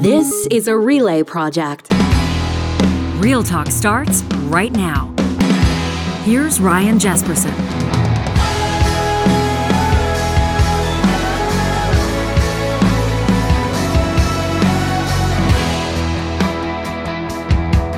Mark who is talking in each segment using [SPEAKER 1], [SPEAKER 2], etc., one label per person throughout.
[SPEAKER 1] This is a relay project.
[SPEAKER 2] Real Talk starts right now. Here's Ryan Jespersen.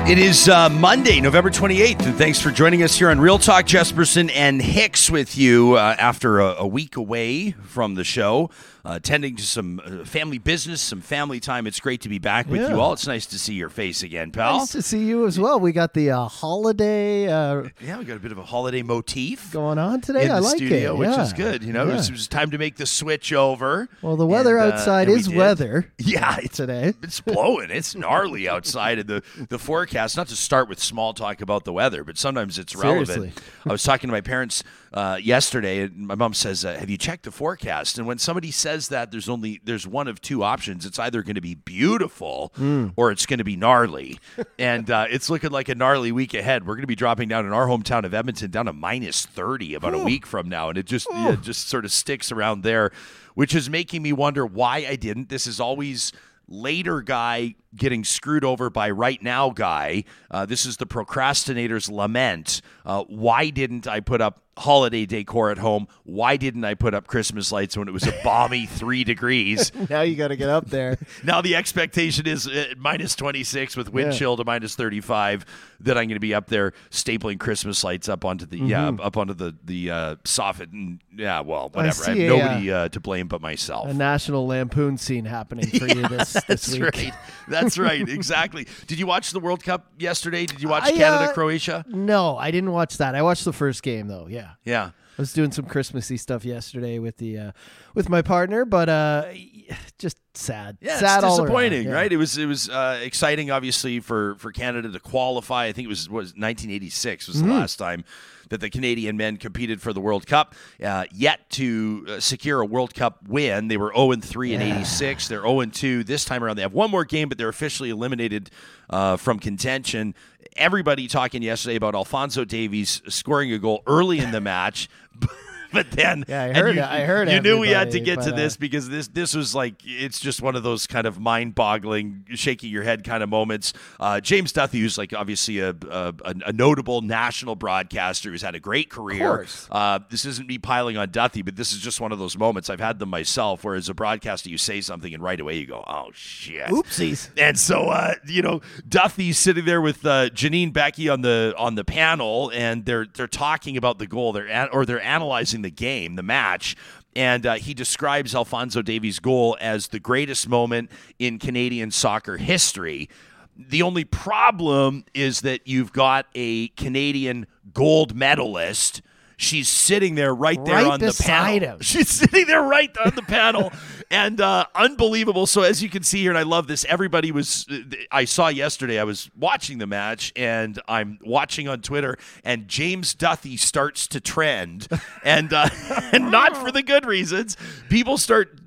[SPEAKER 3] It is uh, Monday, November 28th, and thanks for joining us here on Real Talk. Jespersen and Hicks with you uh, after a, a, week away from the show uh, tending to some uh, family business, some family time. It's great to be back with yeah. you all. It's nice to see your face again, pal.
[SPEAKER 4] Nice to see you as well. We got the uh, holiday. Uh,
[SPEAKER 3] yeah, we got a bit of a holiday motif
[SPEAKER 4] going on today. I like
[SPEAKER 3] studio,
[SPEAKER 4] it,
[SPEAKER 3] which is good. You know, yeah. it, was, it, was, time to make the switch over.
[SPEAKER 4] Well, the weather and, uh, outside is weather.
[SPEAKER 3] Yeah,
[SPEAKER 4] it's, today
[SPEAKER 3] it's blowing. It's gnarly outside, and the the forecast. Not to start with small talk about the weather, but sometimes it's relevant.
[SPEAKER 4] Seriously.
[SPEAKER 3] I was talking to my parents uh, yesterday, my mom says, uh, "Have you checked the forecast?" And when somebody says that, there's only there's one of two options. It's either going to be beautiful mm. or it's going to be gnarly, and uh, it's looking like a gnarly week ahead. We're going to be dropping down in our hometown of Edmonton down to minus thirty about a week from now, and it just yeah, just sort of sticks around there, which is making me wonder why I didn't. This is always later guy getting screwed over by right now guy. Uh, this is the procrastinator's lament. Uh, why didn't I put up holiday decor at home? Why didn't I put up Christmas lights when it was a balmy three degrees?
[SPEAKER 4] now you got to get up there.
[SPEAKER 3] now the expectation is uh, minus 26 with wind yeah. chill to minus 35 that I'm going to be up there stapling Christmas lights up onto the mm-hmm. yeah up onto the the uh, soffit and yeah well whatever. I, I have nobody uh, to blame but myself.
[SPEAKER 4] A national lampoon scene happening for yeah, you this, this week.
[SPEAKER 3] Right. That's right. Exactly. Did you watch the World Cup yesterday? Did you watch Canada uh, Croatia?
[SPEAKER 4] No, I didn't watch that. I watched the first game though. Yeah.
[SPEAKER 3] Yeah.
[SPEAKER 4] I was doing some Christmassy stuff yesterday with the uh, with my partner, but uh, just sad.
[SPEAKER 3] Yeah,
[SPEAKER 4] sad
[SPEAKER 3] it's disappointing, yeah. right? It was it was uh, exciting, obviously, for for Canada to qualify. I think it was was 1986 was mm-hmm. the last time that the Canadian men competed for the World Cup. Uh, yet to uh, secure a World Cup win, they were 0 3 in '86. They're 0 2 this time around. They have one more game, but they're officially eliminated uh, from contention everybody talking yesterday about Alphonso Davies scoring a goal early in the match. but then
[SPEAKER 4] yeah, I heard.
[SPEAKER 3] You,
[SPEAKER 4] it. I heard.
[SPEAKER 3] You knew we had to get to uh, this because this this was like it's just one of those kind of mind-boggling, shaking your head kind of moments. Uh, James Duthie, who's like obviously a, a, a, notable national broadcaster who's had a great career. Uh, this isn't me piling on Duthie, but this is just one of those moments. I've had them myself, where as a broadcaster, you say something and right away you go, "Oh shit,
[SPEAKER 4] oopsies!"
[SPEAKER 3] And so uh, you know, Duthie's sitting there with uh, Janine Beckie on the on the panel, and they're they're talking about the goal. They're an, or they're analyzing the game, the match. And uh, he describes Alphonso Davies' goal as the greatest moment in Canadian soccer history. The only problem is that you've got a Canadian gold medalist She's sitting there right there
[SPEAKER 4] right
[SPEAKER 3] on the panel.
[SPEAKER 4] Him.
[SPEAKER 3] She's sitting there right on the panel, and uh, unbelievable. So as you can see here, and I love this. Everybody was. I saw yesterday. I was watching the match, and I'm watching on Twitter, and James Duthie starts to trend, and uh, and not for the good reasons. People start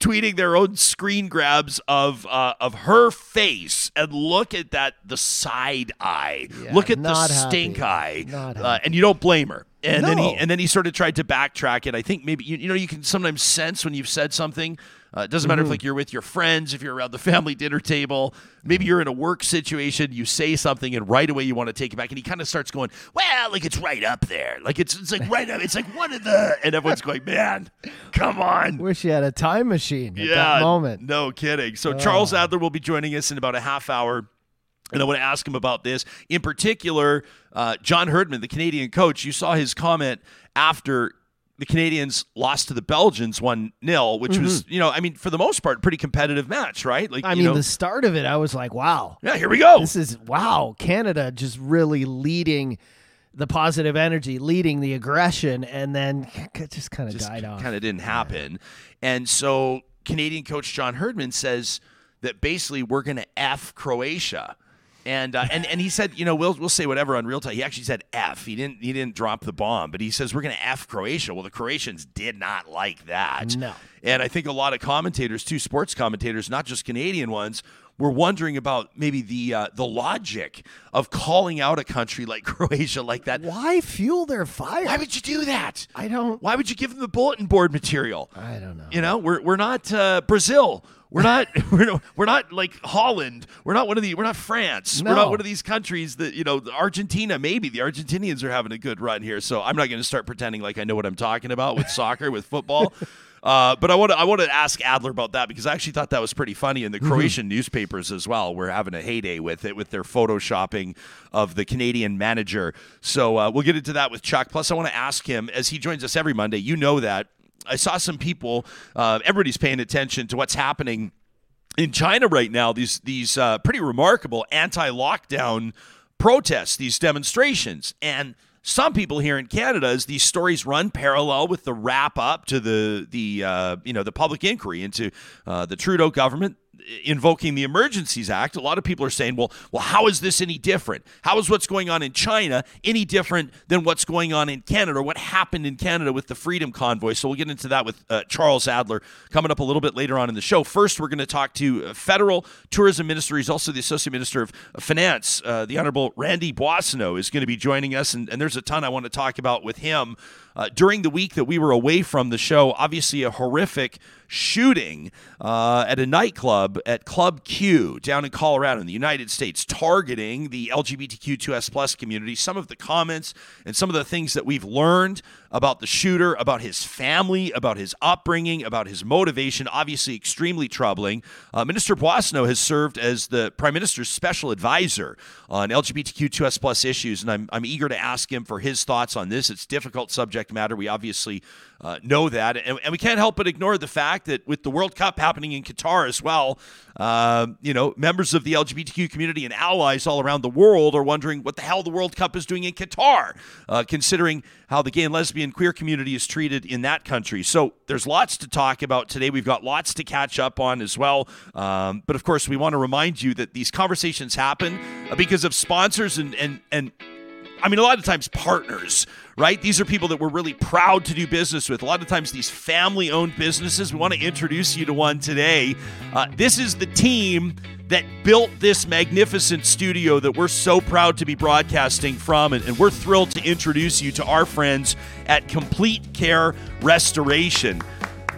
[SPEAKER 3] tweeting their own screen grabs of uh, of her face and look at that the side eye yeah, look at the stink
[SPEAKER 4] happy.
[SPEAKER 3] eye uh, and you don't blame her and
[SPEAKER 4] no.
[SPEAKER 3] then he and then he sort of tried to backtrack it. I think maybe you, you know you can sometimes sense when you've said something. Uh, it doesn't matter mm-hmm. if like you're with your friends, if you're around the family dinner table, maybe you're in a work situation, you say something and right away you want to take it back, and he kind of starts going, "Well, like it's right up there, like it's it's like right up, it's like one of the," and everyone's going, "Man, come on."
[SPEAKER 4] Wish you had a time machine at yeah, that moment.
[SPEAKER 3] No kidding. So oh. Charles Adler will be joining us in about a half hour. And I want to ask him about this. In particular, uh, John Herdman, the Canadian coach, you saw his comment after the Canadians lost to the Belgians 1 0, which mm-hmm. was, you know, I mean, for the most part, pretty competitive match, right?
[SPEAKER 4] Like, I mean,
[SPEAKER 3] know,
[SPEAKER 4] the start of it, I was like, wow.
[SPEAKER 3] Yeah, here we go.
[SPEAKER 4] This is, wow, Canada just really leading the positive energy, leading the aggression, and then it just kind of died off.
[SPEAKER 3] Kind of didn't happen. And so, Canadian coach John Herdman says that basically we're going to F Croatia. And, uh, and and he said, you know, we'll we'll say whatever on real time. He actually said F. He didn't he didn't drop the bomb, but he says we're going to F Croatia. Well, the Croatians did not like that.
[SPEAKER 4] No.
[SPEAKER 3] And I think a lot of commentators, too, sports commentators, not just Canadian ones, were wondering about maybe the uh, the logic of calling out a country like Croatia like that.
[SPEAKER 4] Why fuel their fire?
[SPEAKER 3] Why would you do that?
[SPEAKER 4] I don't.
[SPEAKER 3] Why would you give them the bulletin board material?
[SPEAKER 4] I don't know.
[SPEAKER 3] You know, we're we're not uh, Brazil. We're not we're not, we're not like Holland. We're not one of the we're not France. We're not one of these countries that you know Argentina. Maybe the Argentinians are having a good run here. So I'm not going to start pretending like I know what I'm talking about with soccer with football. Uh, but I want to I want to ask Adler about that because I actually thought that was pretty funny, and the Croatian newspapers as well were having a heyday with it with their photoshopping of the Canadian manager. So uh, we'll get into that with Chuck. Plus, I want to ask him as he joins us every Monday. You know that I saw some people. Uh, everybody's paying attention to what's happening in China right now. These these uh, pretty remarkable anti-lockdown protests, these demonstrations, and some people here in Canada, as these stories run parallel with the wrap up to the the uh, you know the public inquiry into uh, the Trudeau government invoking the Emergencies Act, a lot of people are saying, well, well, how is this any different? How is what's going on in China any different than what's going on in Canada or what happened in Canada with the Freedom Convoy? So we'll get into that with uh, Charles Adler coming up a little bit later on in the show. First, we're going to talk to uh, federal tourism minister. He's also the associate minister of finance. Uh, the Honorable Randy Boissonnault is going to be joining us, and, and there's a ton I want to talk about with him. Uh, during the week that we were away from the show, obviously a horrific shooting uh, at a nightclub at Club Q down in Colorado in the United States, targeting the LGBTQ2S plus community. Some of the comments and some of the things that we've learned about the shooter, about his family, about his upbringing, about his motivation, obviously extremely troubling. Uh, Minister Boissonnault has served as the Prime Minister's special advisor on LGBTQ2S plus issues, and I'm, I'm eager to ask him for his thoughts on this. It's difficult subject matter. We obviously uh, know that, and, and we can't help but ignore the fact that with the World Cup happening in Qatar as well, uh, you know, members of the LGBTQ community and allies all around the world are wondering what the hell the World Cup is doing in Qatar, uh, considering how the gay and lesbian queer community is treated in that country. So there's lots to talk about today. We've got lots to catch up on as well. Um, but of course, we want to remind you that these conversations happen because of sponsors and and and I mean, a lot of times partners, right? These are people that we're really proud to do business with. A lot of times, these family owned businesses. We want to introduce you to one today. Uh, this is the team that built this magnificent studio that we're so proud to be broadcasting from. And, and we're thrilled to introduce you to our friends at Complete Care Restoration.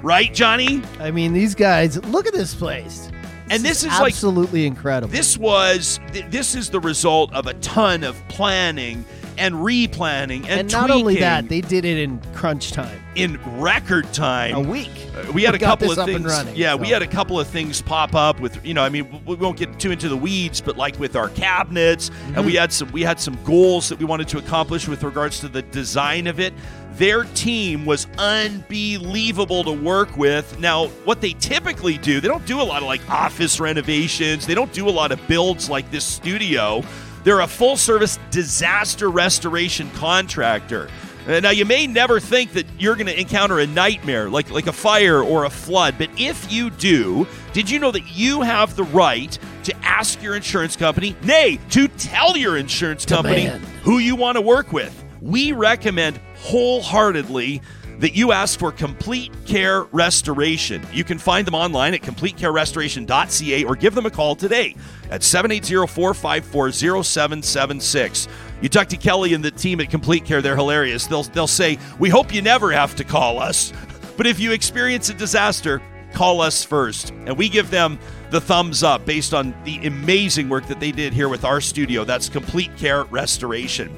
[SPEAKER 3] Right, Johnny?
[SPEAKER 4] I mean, these guys. Look at this place.
[SPEAKER 3] And this is like
[SPEAKER 4] absolutely incredible.
[SPEAKER 3] This was th- this is the result of a ton of planning and replanning and,
[SPEAKER 4] and not only that, they did it in crunch time,
[SPEAKER 3] in record time.
[SPEAKER 4] a week.
[SPEAKER 3] Uh, we had a
[SPEAKER 4] got
[SPEAKER 3] couple of
[SPEAKER 4] and
[SPEAKER 3] things.
[SPEAKER 4] running,
[SPEAKER 3] yeah, we had a couple of things pop up with you know. I mean, we we won't get too into the weeds, but like with our cabinets, and
[SPEAKER 4] Mm-hmm.
[SPEAKER 3] we had some we had some goals that we wanted to accomplish with regards to the design of it. Their team was unbelievable to work with. Now, what they typically do, they don't do a lot of like office renovations. They don't do a lot of builds like this studio. They're a full service disaster restoration contractor. Uh, Now you may never think that you're going to encounter a nightmare like like a fire or a flood, but if you do, did you know that you have the right to ask your insurance company, nay, to tell your insurance company
[SPEAKER 4] Demand.
[SPEAKER 3] who you want to work with? We recommend wholeheartedly that you ask for Complete Care Restoration. You can find them online at completecarerestoration.ca or give them a call today at 780-454-0776. You talk to Kelly and the team at Complete Care, they're hilarious. They'll they'll say, "We hope you never have to call us, but if you experience a disaster, call us first." And we give them the thumbs up based on the amazing work that they did here with our studio. That's Complete Care Restoration.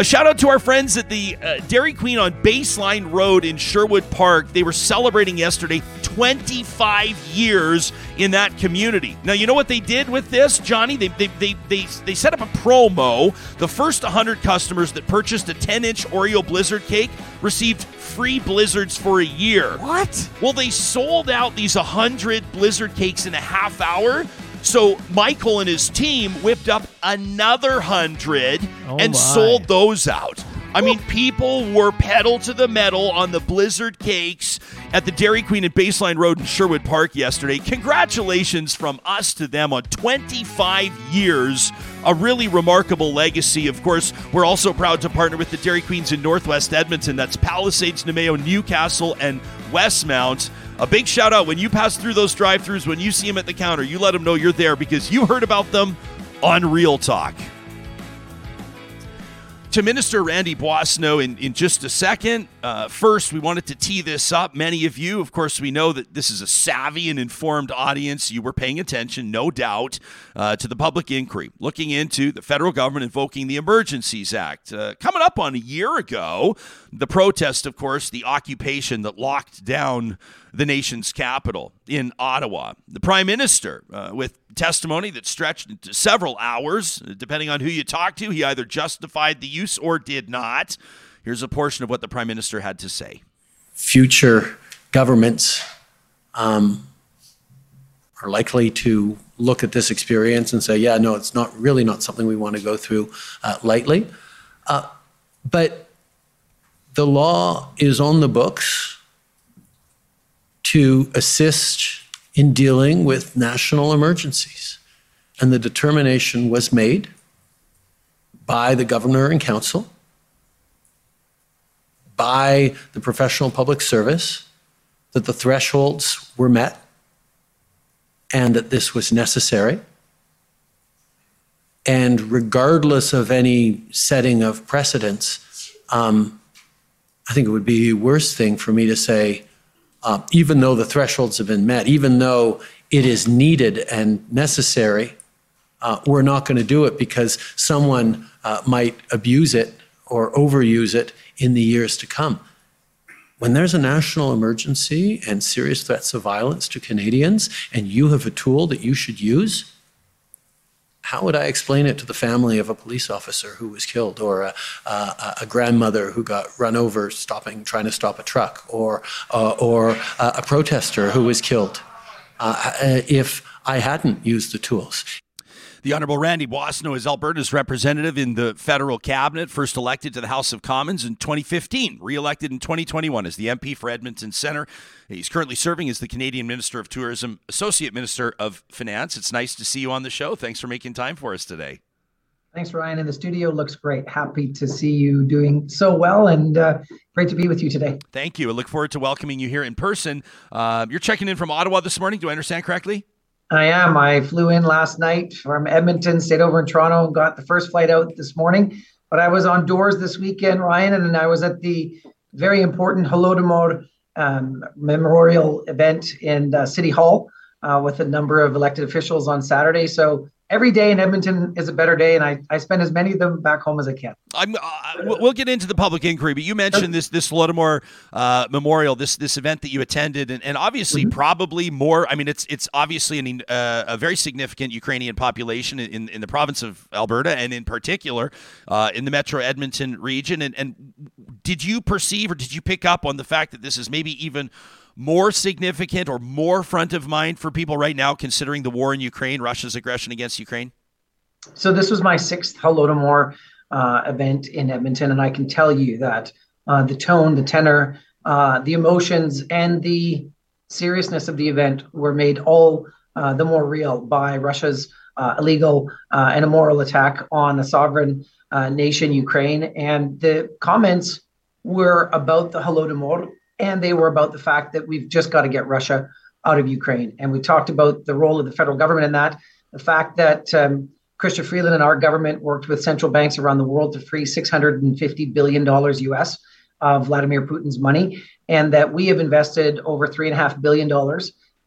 [SPEAKER 3] A shout out to our friends at the uh, Dairy Queen on Baseline Road in Sherwood Park. They were celebrating yesterday 25 years in that community. Now, you know what they did with this, Johnny? They, they, they, they, they set up a promo. The first 100 customers that purchased a 10 inch Oreo Blizzard cake received free blizzards for a year.
[SPEAKER 4] What?
[SPEAKER 3] Well, they sold out these 100 blizzard cakes in a half hour. So Michael and his team whipped up another 100
[SPEAKER 4] Oh
[SPEAKER 3] and
[SPEAKER 4] my.
[SPEAKER 3] sold those out. I mean, people were pedal to the metal on the blizzard cakes at the Dairy Queen at Baseline Road in Sherwood Park yesterday. Congratulations from us to them on 25 years, a really remarkable legacy. Of course, we're also proud to partner with the Dairy Queens in Northwest Edmonton. That's Palisades, Namao, Newcastle, and Westmount. A big shout out when you pass through those drive throughs, when you see them at the counter, you let them know you're there because you heard about them on Real Talk to Minister Randy Boissonnault in, in just a second. Uh, first, we wanted to tee this up. Many of you, of course, we know that this is a savvy and informed audience. You were paying attention, no doubt, uh, to the public inquiry looking into the federal government invoking the Emergencies Act. Uh, coming up on a year ago, the protest, of course, the occupation that locked down the nation's capital in Ottawa. The prime minister, uh, with testimony that stretched into several hours, depending on who you talk to, he either justified the use or did not. Here's a portion of what the prime minister had to say.
[SPEAKER 5] Future governments um, are likely to look at this experience and say, yeah, no, it's not really not something we want to go through uh, lightly. Uh, but the law is on the books to assist in dealing with national emergencies. And the determination was made by the governor and council, by the professional public service, that the thresholds were met and that this was necessary. And regardless of any setting of precedents, um, I think it would be a worse thing for me to say, uh, even though the thresholds have been met, even though it is needed and necessary, uh, we're not going to do it because someone uh, might abuse it or overuse it in the years to come. When there's a national emergency and serious threats of violence to Canadians, and you have a tool that you should use, how would I explain it to the family of a police officer who was killed, or a, a, a grandmother who got run over stopping, trying to stop a truck, or uh, or a protester who was killed? Uh, uh if I hadn't used the tools.
[SPEAKER 3] The Honorable Randy Boissonnault is Alberta's representative in the federal cabinet, first elected to the House of Commons in 2015, re-elected in 2021 as the MP for Edmonton Centre. He's currently serving as the Canadian Minister of Tourism, Associate Minister of Finance. It's nice to see you on the show. Thanks for making time for us today.
[SPEAKER 6] Thanks, Ryan. And the studio looks great. Happy to see you doing so well and uh, great to be with you today.
[SPEAKER 3] Thank you. I look forward to welcoming you here in person. Uh, you're checking in from Ottawa this morning. Do I understand correctly?
[SPEAKER 6] I am. I flew in last night from Edmonton, stayed over in Toronto, got the first flight out this morning. But I was on doors this weekend, Ryan, and I was at the very important Holodomor um, memorial event in uh, City Hall uh, with a number of elected officials on Saturday. So every day in Edmonton is a better day, and I, I spend as many of them back home as I can.
[SPEAKER 3] I'm, uh, we'll get into the public inquiry, but you mentioned this this Holodomor uh, Memorial, this this event that you attended, and, and obviously mm-hmm. probably more. I mean, it's it's obviously an, uh, a very significant Ukrainian population in, in the province of Alberta, and in particular uh, in the Metro Edmonton region. And, and did you perceive or did you pick up on the fact that this is maybe even more significant or more front of mind for people right now, considering the war in Ukraine, Russia's aggression against Ukraine?
[SPEAKER 6] So this was my sixth Holodomor uh, event in Edmonton, and I can tell you that uh, the tone, the tenor, uh, the emotions, and the seriousness of the event were made all uh, the more real by Russia's uh, illegal uh, and immoral attack on a sovereign nation, Ukraine. And the comments were about the Holodomor and they were about the fact that we've just got to get Russia out of Ukraine. And we talked about the role of the federal government in that, the fact that um, Chrystia Freeland and our government worked with central banks around the world to free $650 billion US of Vladimir Putin's money, and that we have invested over $3.5 billion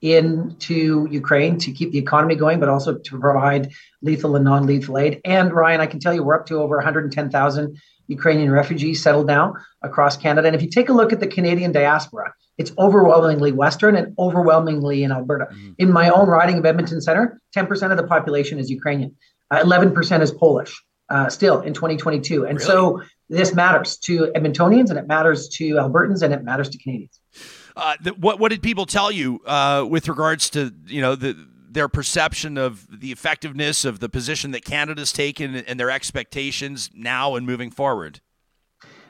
[SPEAKER 6] into Ukraine to keep the economy going, but also to provide lethal and non lethal aid. And Ryan, I can tell you we're up to over 110,000 Ukrainian refugees settled down across Canada. And if you take a look at the Canadian diaspora, it's overwhelmingly Western and overwhelmingly in Alberta. Mm-hmm. In my own riding of Edmonton Centre, 10% of the population is Ukrainian, uh, 11% is Polish. Uh, still in 2022. And really? so this matters to Edmontonians and it matters to Albertans and it matters to Canadians.
[SPEAKER 3] Uh, the, what what did people tell you uh, with regards to you know the their perception of the effectiveness of the position that Canada's taken and their expectations now and moving forward?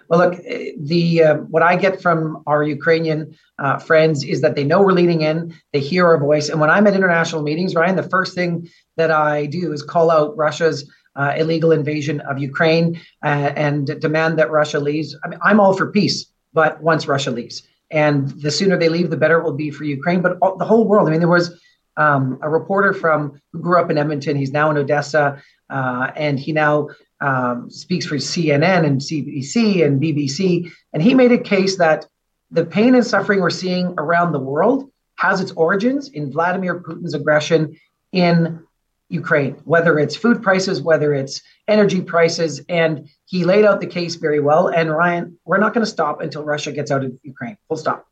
[SPEAKER 6] Well, look, the uh, what I get from our Ukrainian uh, friends is that they know we're leaning in, they hear our voice, and when I'm at international meetings, Ryan, the first thing that I do is call out Russia's uh, illegal invasion of Ukraine uh, and demand that Russia leaves. I mean, I'm all for peace, but once Russia leaves. and the sooner they leave, the better it will be for Ukraine, but all, the whole world. I mean, there was um, a reporter from who grew up in Edmonton. He's now in Odessa, uh, and he now um, speaks for CNN and CBC and BBC. And he made a case that the pain and suffering we're seeing around the world has its origins in Vladimir Putin's aggression in Ukraine, whether it's food prices, whether it's energy prices. And he laid out the case very well. And Ryan, we're not going to stop until Russia gets out of Ukraine. Full stop.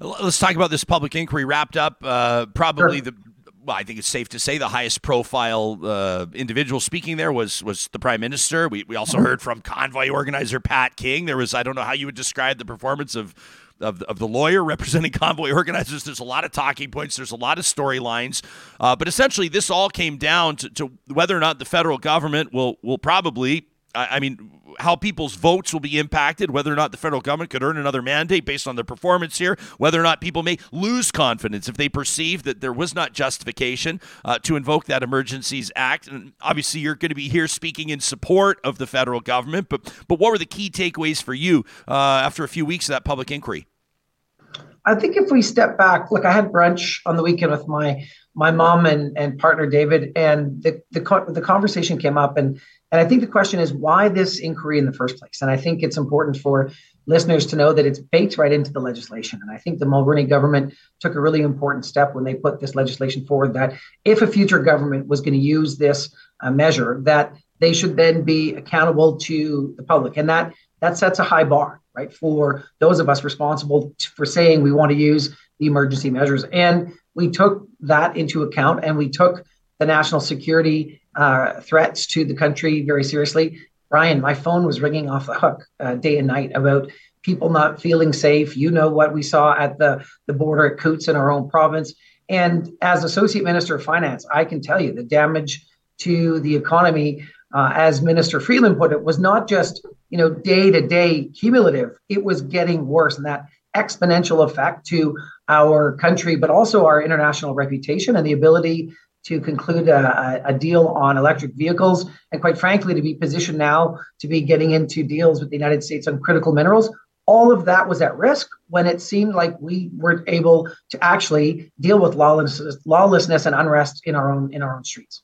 [SPEAKER 3] Let's talk about this public inquiry wrapped up. Uh, probably sure. the well, I think it's safe to say the highest profile uh, individual speaking there was was the prime minister. We we also heard from convoy organizer Pat King. There was I don't know how you would describe the performance of of, of the lawyer representing convoy organizers. There's a lot of talking points. There's a lot of storylines, uh, but essentially this all came down to, to whether or not the federal government will will probably I mean, how people's votes will be impacted, whether or not the federal government could earn another mandate based on their performance here, whether or not people may lose confidence if they perceive that there was not justification uh, to invoke that Emergencies Act. And obviously, you're going to be here speaking in support of the federal government. But but what were the key takeaways for you uh, after a few weeks of that public inquiry?
[SPEAKER 6] I think if we step back, look, I had brunch on the weekend with my my mom and, and partner David, and the, the the conversation came up, and and I think the question is why this inquiry in the first place. And I think it's important for listeners to know that it's baked right into the legislation. And I think the Mulroney government took a really important step when they put this legislation forward. That if a future government was going to use this uh, measure, that they should then be accountable to the public, and that that sets a high bar, right, for those of us responsible for saying we want to use the emergency measures. And we took that into account and we took the national security uh, threats to the country very seriously. Brian, my phone was ringing off the hook uh, day and night about people not feeling safe. You know what we saw at the, the border at Coutts in our own province. And as Associate Minister of Finance, I can tell you the damage to the economy, uh, as Minister Freeland put it, was not just you know day to day cumulative. It was getting worse, and that exponential effect to our country, but also our international reputation and the ability to conclude a, a, deal on electric vehicles, and quite frankly, to be positioned now to be getting into deals with the United States on critical minerals. All of that was at risk when it seemed like we weren't able to actually deal with lawlessness, lawlessness and unrest in our own in our own streets.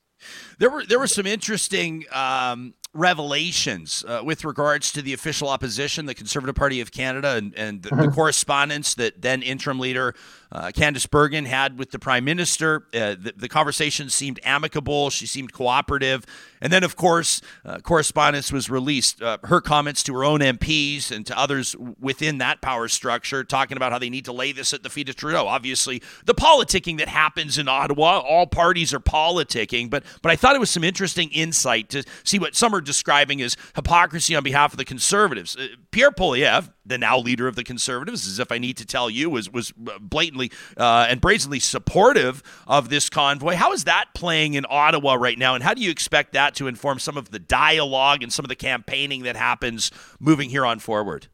[SPEAKER 3] There were there were some interesting um, revelations uh, with regards to the official opposition, the Conservative Party of Canada, and, and the, the uh-huh. correspondence that then interim leader uh, Candice Bergen had with the Prime Minister. Uh, the, the, conversation seemed amicable. She seemed cooperative. And then, of course, uh, correspondence was released. Uh, her comments to her own MPs and to others within that power structure, talking about how they need to lay this at the feet of Trudeau. Obviously, the politicking that happens in Ottawa, all parties are politicking. But but I thought it was some interesting insight to see what some are describing as hypocrisy on behalf of the Conservatives. Uh, Pierre Poilievre, the now leader of the Conservatives, as if I need to tell you, was was blatantly uh, and brazenly supportive of this convoy. How is that playing in Ottawa right now, and how do you expect that to inform some of the dialogue and some of the campaigning that happens moving here on forward?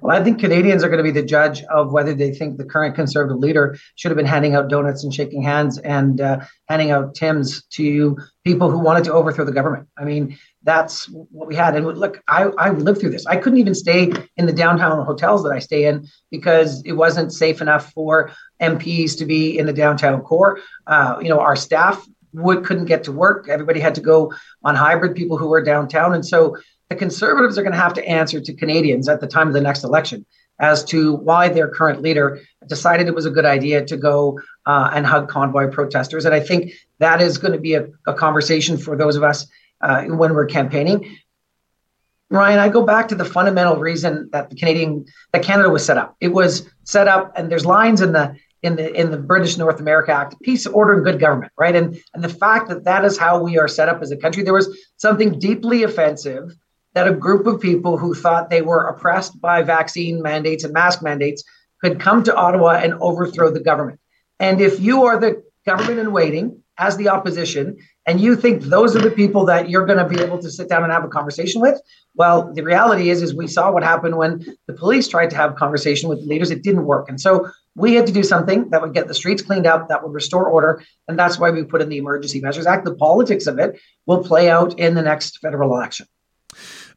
[SPEAKER 6] Well, I think Canadians are going to be the judge of whether they think the current conservative leader should have been handing out donuts and shaking hands and uh, handing out Tim's to people who wanted to overthrow the government. I mean, that's what we had. And look, I, I lived through this. I couldn't even stay in the downtown hotels that I stay in because it wasn't safe enough for MPs to be in the downtown core. Uh, you know, our staff would couldn't get to work. Everybody had to go on hybrid. People who were downtown, and so the Conservatives are going to have to answer to Canadians at the time of the next election as to why their current leader decided it was a good idea to go uh, and hug convoy protesters. And I think that is going to be a, a conversation for those of us uh, when we're campaigning. Ryan, I go back to the fundamental reason that the Canadian that Canada was set up. It was set up, and there's lines in the in the in the British North America Act, peace, order, and good government, right? And and the fact that that is how we are set up as a country, there was something deeply offensive that a group of people who thought they were oppressed by vaccine mandates and mask mandates could come to Ottawa and overthrow the government. And if you are the government in waiting as the opposition, and you think those are the people that you're going to be able to sit down and have a conversation with, well, the reality is, is we saw what happened when the police tried to have conversation with leaders. It didn't work, and so we had to do something that would get the streets cleaned up, that would restore order, and that's why we put in the Emergency Measures Act. The politics of it will play out in the next federal election.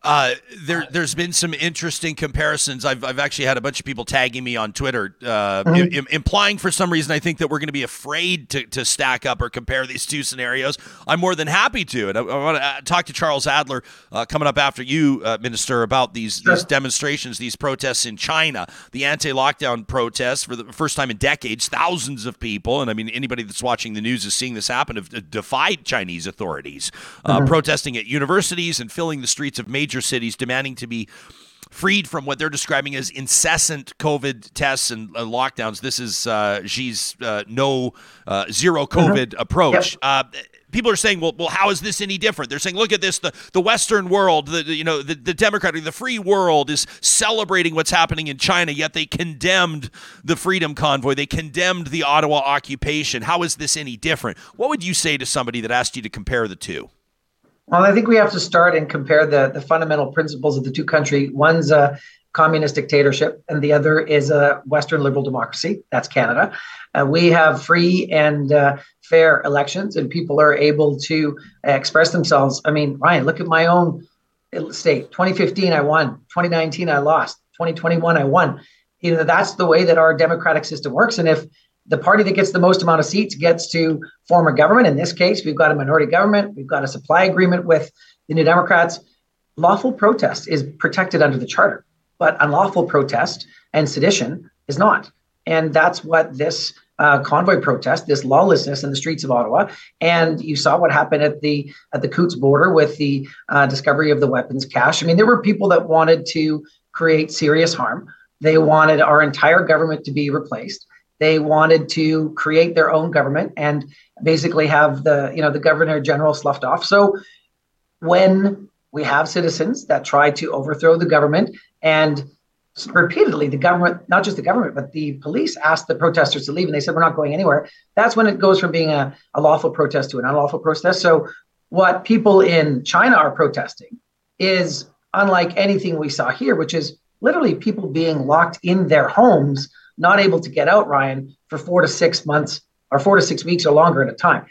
[SPEAKER 3] Uh, there, has been some interesting comparisons. I've, I've actually had a bunch of people tagging me on Twitter, uh, mm-hmm. Im- implying for some reason I think that we're going to be afraid to, to stack up or compare these two scenarios. I'm more than happy to. And I, I want to uh, talk to Charles Adler uh, coming up after you, uh, Minister, about these, sure. these demonstrations, these protests in China, the anti lockdown protests for the first time in decades. Thousands of people, and I mean, anybody that's watching the news is seeing this happen, have defied Chinese authorities, uh, mm-hmm. protesting at universities and filling the streets of major cities, demanding to be freed from what they're describing as incessant COVID tests and uh, lockdowns. This is uh, Xi's uh, no uh, zero mm-hmm. COVID uh-huh. approach. Yep. Uh, people are saying, well, well, how is this any different? They're saying, look at this: the, the Western world, the, you know, the, the democratic, the free world is celebrating what's happening in China, yet they condemned the Freedom Convoy, they condemned the Ottawa occupation. How is this any different? What would you say to somebody that asked you to compare the two?
[SPEAKER 6] Well, I think we have to start and compare the, the fundamental principles of the two countries. One's a communist dictatorship, and the other is a Western liberal democracy. That's Canada. Uh, we have free and uh, fair elections, and people are able to express themselves. I mean, Ryan, look at my own state. 2015, I won. 2019, I lost. 2021, I won. You know, that's the way that our democratic system works. And if the party that gets the most amount of seats gets to form a government. In this case, we've got a minority government. We've got a supply agreement with the New Democrats. Lawful protest is protected under the charter, but unlawful protest and sedition is not. And that's what this uh, convoy protest, this lawlessness in the streets of Ottawa, and you saw what happened at the at the Coutts border with the uh, discovery of the weapons cache. I mean, there were people that wanted to create serious harm. They wanted our entire government to be replaced. They wanted to create their own government and basically have the, you know, the governor general sloughed off. So when we have citizens that try to overthrow the government and repeatedly the government not just the government but the police asked the protesters to leave and they said we're not going anywhere that's when it goes from being a, a lawful protest to an unlawful protest so what people in china are protesting is unlike anything we saw here which is literally people being locked in their homes not able to get out, Ryan, for four to six months or four to six weeks or longer at a time.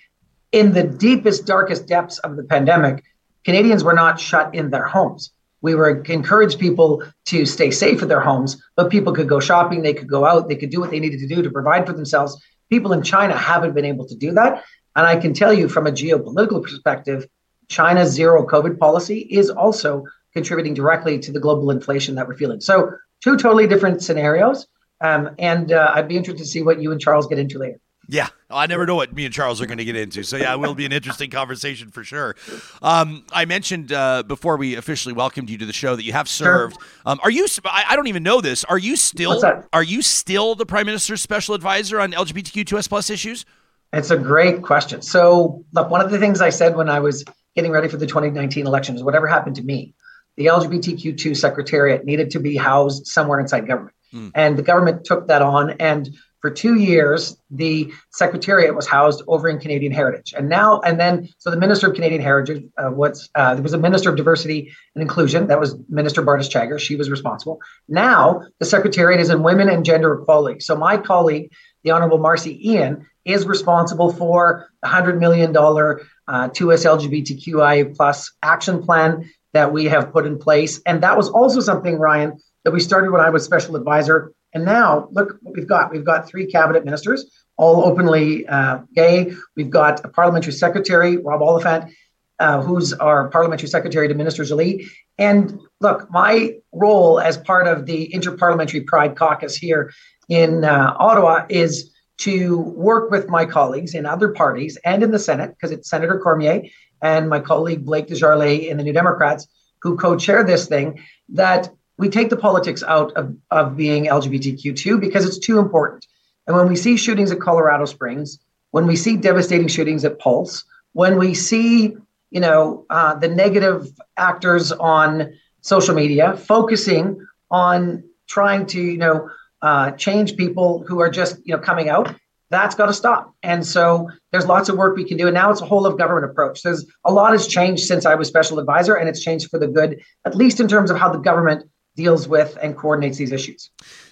[SPEAKER 6] In the deepest, darkest depths of the pandemic, Canadians were not shut in their homes. We were encouraged people to stay safe in their homes, but people could go shopping, they could go out, they could do what they needed to do to provide for themselves. People in China haven't been able to do that. And I can tell you from a geopolitical perspective, China's zero COVID policy is also contributing directly to the global inflation that we're feeling. So, two totally different scenarios. Um, and uh, I'd be interested to see what you and Charles get into later.
[SPEAKER 3] Yeah, I never know what me and Charles are going to get into. So yeah, it will be an interesting conversation for sure. Um, I mentioned uh, before we officially welcomed you to the show that you have served. Sure. Um, are you? I, I, don't even know this. Are you still? Are you still the Prime Minister's special advisor on LGBTQ2S plus issues?
[SPEAKER 6] It's a great question. So look, one of the things I said when I was getting ready for the 2019 election is whatever happened to me, the LGBTQ2 Secretariat needed to be housed somewhere inside government. Mm. And the government took that on. And for two years, the Secretariat was housed over in Canadian Heritage. And now, and then, so the Minister of Canadian Heritage uh, was, uh, there was a Minister of Diversity and Inclusion. That was Minister Bartas She was responsible. Now, the Secretariat is in Women and Gender Equality. So my colleague, the Honorable Marci Ien, is responsible for the $100 million uh, 2S LGBTQI plus action plan that we have put in place. And that was also something, Ryan, that we started when I was special advisor. And now look what we've got. We've got three cabinet ministers, all openly uh, gay. We've got a parliamentary secretary, Rob Oliphant, uh, who's our parliamentary secretary to Ministers Elite. And look, my role as part of the Interparliamentary Pride Caucus here in uh, Ottawa is to work with my colleagues in other parties and in the Senate, because it's Senator Cormier and my colleague Blake Desjarlais in the New Democrats who co-chair this thing, that we take the politics out of, of being LGBTQ2 because it's too important. And when we see shootings at Colorado Springs, when we see devastating shootings at Pulse, when we see, you know, uh, the negative actors on social media focusing on trying to, you know, uh, change people who are just, you know, coming out, that's got to stop. And so there's lots of work we can do. And now it's a whole of government approach. There's a lot has changed since I was special advisor, and it's changed for the good, at least in terms of how the government deals with and coordinates these issues.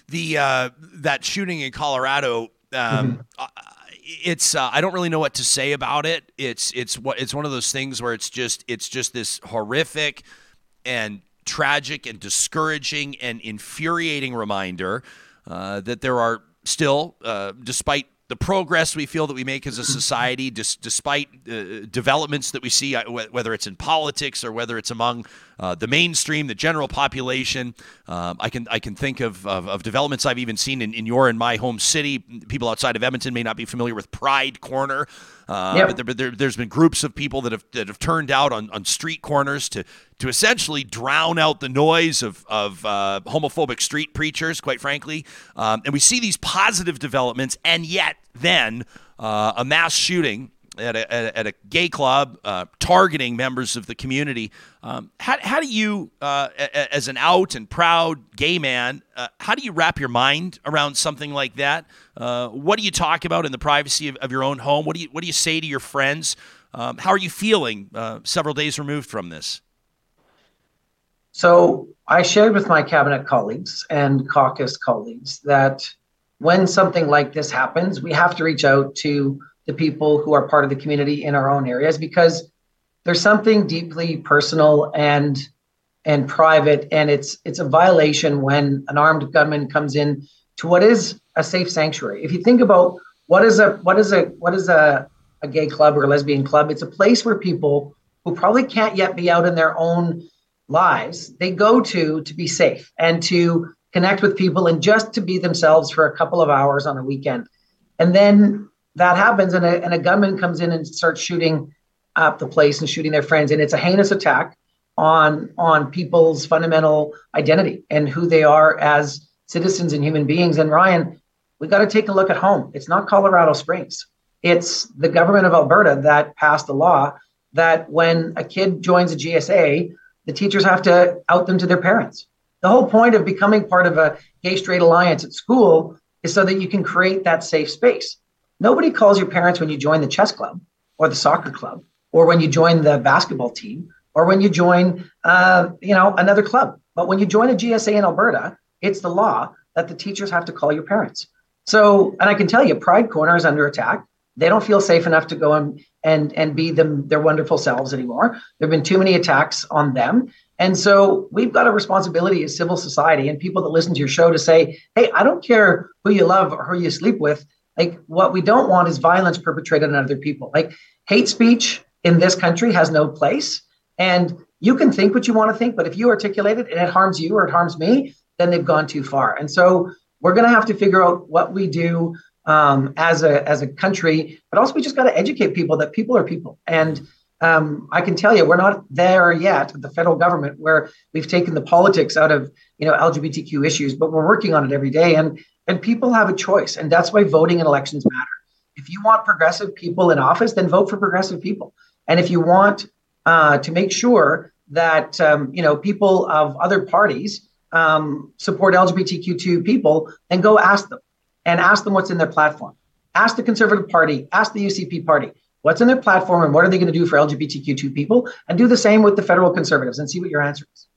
[SPEAKER 3] The uh, that shooting in Colorado. Um, mm-hmm. it's uh, I don't really know what to say about it. It's it's what it's one of those things where it's just it's just this horrific and tragic and discouraging and infuriating reminder uh, that there are still, uh, despite the progress we feel that we make as a society, dis- despite uh, developments that we see, uh, whether it's in politics or whether it's among uh, the mainstream, the general population. Um, I can I can think of, of, of, developments I've even seen in, in your and my home city. People outside of Edmonton may not be familiar with Pride Corner. Uh, yep. But there, has there, been groups of people that have that have turned out on, on street corners to to essentially drown out the noise of of uh, homophobic street preachers. Quite frankly, um, and we see these positive developments, and yet then uh, a mass shooting at a, at a gay club uh, targeting members of the community. Um, how, how do you, uh, as an out and proud gay man, uh, how do you wrap your mind around something like that? Uh, what do you talk about in the privacy of, of, your own home? What do you, what do you say to your friends? Um, how are you feeling uh, several days removed from this?
[SPEAKER 6] So I shared with my cabinet colleagues and caucus colleagues that when something like this happens, we have to reach out to the people who are part of the community in our own areas because there's something deeply personal and and private and it's it's a violation when an armed gunman comes in to what is a safe sanctuary. If you think about what is a what is a what is a, a gay club or a lesbian club it's a place where people who probably can't yet be out in their own lives they go to to be safe and to connect with people and just to be themselves for a couple of hours on a weekend. And then that happens and a, and a gunman comes in and starts shooting up the place and shooting their friends and it's a heinous attack on on people's fundamental identity and who they are as citizens and human beings. And ryan we got to take a look at home. It's not colorado springs. It's the government of alberta that passed a law that when a kid joins a gsa the teachers have to out them to their parents. The whole point of becoming part of a gay straight alliance at school is so that you can create that safe space Nobody calls your parents when you join the chess club or the soccer club or when you join the basketball team or when you join, uh, you know, another club. But when you join a GSA in Alberta, it's the law that the teachers have to call your parents. So, and I can tell you, Pride Corner is under attack. They don't feel safe enough to go and and and be them their wonderful selves anymore. There have been too many attacks on them, and so we've got a responsibility as civil society and people that listen to your show to say, "Hey, I don't care who you love or who you sleep with. Like what we don't want is violence perpetrated on other people. Like hate speech in this country has no place. And you can think what you want to think, but if you articulate it and it harms you or it harms me, then they've gone too far. And so we're going to have to figure out what we do um, as a as a country, but also we just got to educate people that people are people. And um, I can tell you, we're not there yet the federal government where we've taken the politics out of you know LGBTQ issues, but we're working on it every day. And and people have a choice, and that's why voting and elections matter. If you want progressive people in office, then vote for progressive people. And if you want uh, to make sure that um, you know people of other parties um, support LGBTQ2 people, then go ask them and ask them what's in their platform. Ask the Conservative Party, ask the UCP Party, what's in their platform and what are they going to do for LGBTQ2 people, and do the same with the federal conservatives and see what your answer is.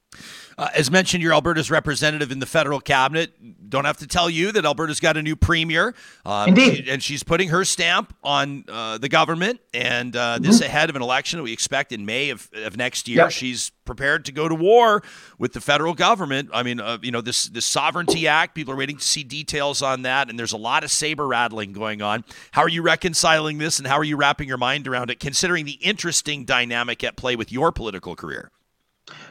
[SPEAKER 3] Uh, as mentioned, you're Alberta's representative in the federal cabinet. Don't have to tell you that Alberta's got a new premier.
[SPEAKER 6] Um, Indeed.
[SPEAKER 3] She, and she's putting her stamp on uh, the government. And uh, mm-hmm. this ahead of an election that we expect in May of, of next year. Yep. She's prepared to go to war with the federal government. I mean, uh, you know, this, this Sovereignty Act, people are waiting to see details on that. And there's a lot of saber rattling going on. How are you reconciling this and how are you wrapping your mind around it, considering the interesting dynamic at play with your political career?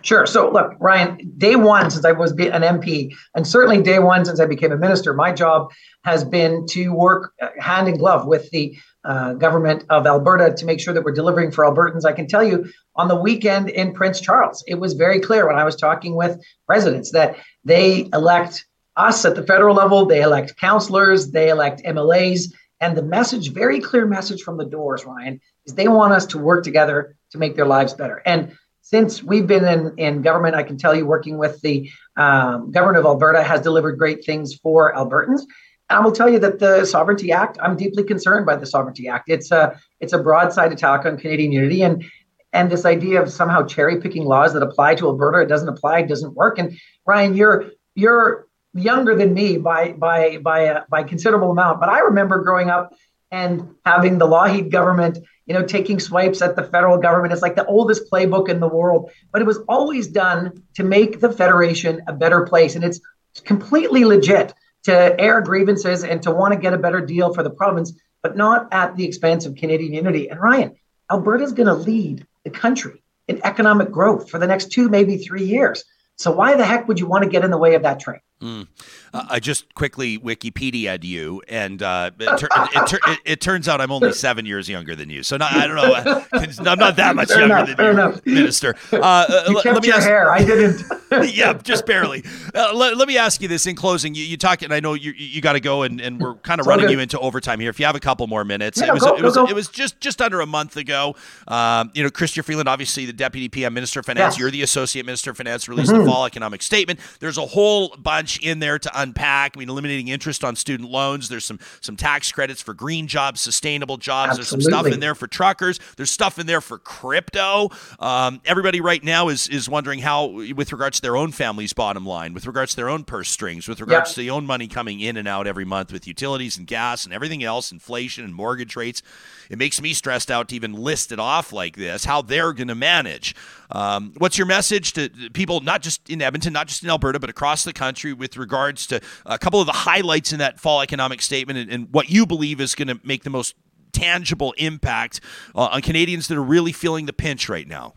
[SPEAKER 6] Sure. So, look, Ryan, day one since I was an MP, and certainly day one since I became a minister, my job has been to work uh, hand in glove with the uh, government of Alberta to make sure that we're delivering for Albertans. I can tell you on the weekend in Prince Charles, it was very clear when I was talking with residents that they elect us at the federal level, they elect councillors, they elect MLAs. And the message, very clear message from the doors, Ryan, is they want us to work together to make their lives better. And since we've been in, in government, I can tell you working with the um, government of Alberta has delivered great things for Albertans. And I will tell you that the Sovereignty Act, I'm deeply concerned by the Sovereignty Act. It's a it's a broadside attack on Canadian unity, and and this idea of somehow cherry picking laws that apply to Alberta, it doesn't apply, it doesn't work. And Ryan, you're you're younger than me by by by a, by considerable amount, but I remember growing up and having the Lougheed government, you know, taking swipes at the federal government. It's like the oldest playbook in the world, but it was always done to make the federation a better place, and it's completely legit to air grievances and to want to get a better deal for the province, but not at the expense of Canadian unity. And Ryan, Alberta's going to lead the country in economic growth for the next two, maybe three years. So why the heck would you want to get in the way of that train?
[SPEAKER 3] Mm. Uh, I just quickly Wikipedia'd you, and uh, it, tur- it, it, it, turns out I'm only seven years younger than you. So not, I don't know. Uh, I'm not that much fair younger enough, than you, enough. Minister.
[SPEAKER 6] Uh, uh, you kept let me your ask, hair. I didn't.
[SPEAKER 3] yeah, just barely. Uh, let, let, me ask you this in closing. You, you talk, and I know you you got to go, and, and we're kind of running good. you into overtime here. If you have a couple more minutes,
[SPEAKER 6] yeah,
[SPEAKER 3] it was
[SPEAKER 6] go,
[SPEAKER 3] it was
[SPEAKER 6] go,
[SPEAKER 3] it was just just under a month ago. Um, you know, Chrystia Freeland, obviously the Deputy PM Minister of Finance. You're the Associate Minister of Finance. Released mm-hmm. the fall economic statement. There's a whole bunch in there to unpack. I mean, eliminating interest on student loans. There's some some tax credits for green jobs, sustainable jobs. Absolutely. There's some stuff in there for truckers. There's stuff in there for crypto. Um, everybody right now is is wondering how, with regards to their own family's bottom line, with regards to their own purse strings, with regards to the own money coming in and out every month with utilities and gas and everything else, inflation and mortgage rates. It makes me stressed out to even list it off like this. How they're going to manage. Um, what's your message to people, not just in Edmonton, not just in Alberta, but across the country, with regards to a couple of the highlights in that fall economic statement and, and what you believe is going to make the most tangible impact uh, on Canadians that are really feeling the pinch right now?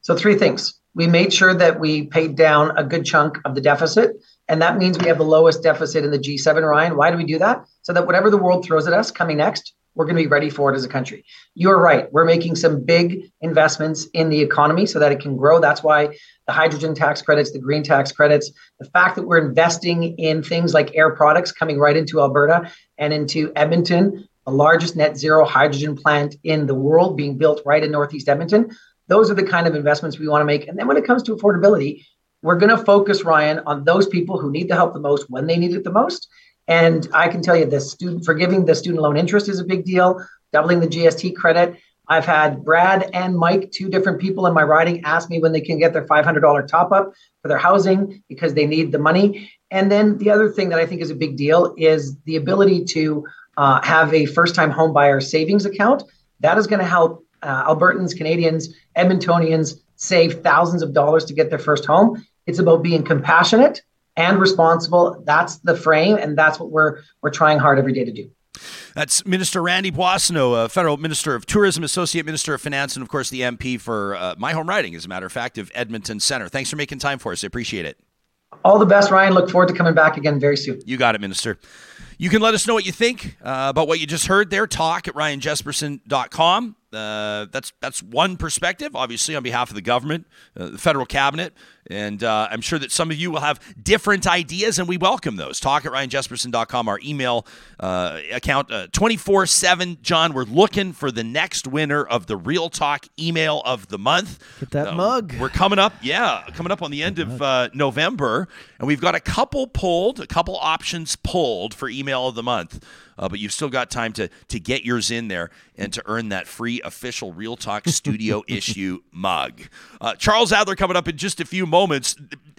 [SPEAKER 6] So, three things. We made sure that we paid down a good chunk of the deficit. And that means we have the lowest deficit in the G7, Ryan. Why do we do that? So that whatever the world throws at us coming next, we're going to be ready for it as a country. You're right. We're making some big investments in the economy so that it can grow. That's why the hydrogen tax credits, the green tax credits, the fact that we're investing in things like air products coming right into Alberta and into Edmonton, the largest net zero hydrogen plant in the world being built right in Northeast Edmonton. Those are the kind of investments we want to make. And then when it comes to affordability, we're going to focus, Ryan, on those people who need the help the most when they need it the most and I can tell you the student forgiving the student loan interest is a big deal, doubling the GST credit. I've had Brad and Mike, two different people in my riding, ask me when they can get their $500 top up for their housing because they need the money. And then the other thing that I think is a big deal is the ability to uh, have a first time home buyer savings account. That is going to help uh, Albertans, Canadians, Edmontonians save thousands of dollars to get their first home. It's about being compassionate and responsible. That's the frame, and that's what we're we're trying hard every day to do.
[SPEAKER 3] That's Minister Randy Boissonnault, uh, Federal Minister of Tourism, Associate Minister of Finance, and of course the MP for uh, my home riding, as a matter of fact, of Edmonton Centre. Thanks for making time for us. I appreciate it.
[SPEAKER 6] All the best, Ryan. Look forward to coming back again very soon.
[SPEAKER 3] You got it, Minister. You can let us know what you think uh, about what you just heard there. Talk at ryanjespersen.com. Uh, that's that's one perspective, obviously, on behalf of the government, uh, the federal cabinet, and uh, I'm sure that some of you will have different ideas, and we welcome those. Talk at ryanjespersen.com, our email uh, account, uh, 24 7. John, we're looking for the next winner of the Real Talk email of the month.
[SPEAKER 4] Get that uh, mug.
[SPEAKER 3] We're coming up, yeah, coming up on the end of uh, November, and we've got a couple pulled, a couple options pulled for email of the month. Uh, but you've still got time to to get yours in there and to earn that free official Real Talk Studio issue mug. Uh, Charles Adler coming up in just a few moments.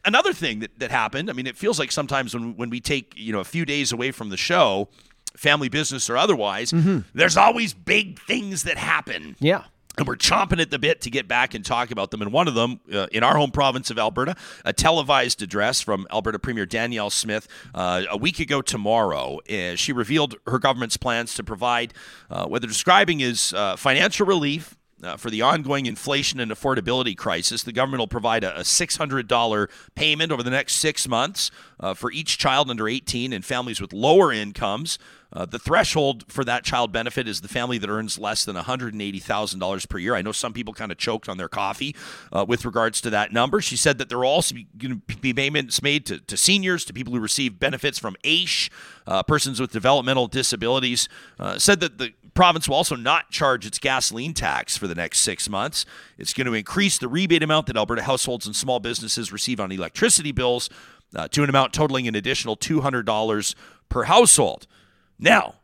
[SPEAKER 3] Another thing that, that happened. I mean, it feels like sometimes when when we take you know a few days away from the show, family business or otherwise, mm-hmm. there's always big things that happen.
[SPEAKER 4] Yeah
[SPEAKER 3] and we're chomping at the bit to get back and talk about them. And one of them, uh, in our home province of Alberta, a televised address from Alberta Premier Danielle Smith uh, a week ago tomorrow. Uh, she revealed her government's plans to provide uh, what they're describing as uh, financial relief uh, for the ongoing inflation and affordability crisis, the government will provide a, a $600 payment over the next six months uh, for each child under 18 and families with lower incomes. Uh, the threshold for that child benefit is the family that earns less than $180,000 per year. I know some people kind of choked on their coffee uh, with regards to that number. She said that there will also be, going to be payments made to, to seniors, to people who receive benefits from AISH, uh, persons with developmental disabilities. Uh, said that the province will also not charge its gasoline tax for the next six months. It's going to increase the rebate amount that Alberta households and small businesses receive on electricity bills uh, to an amount totaling an additional $200 per household. Now,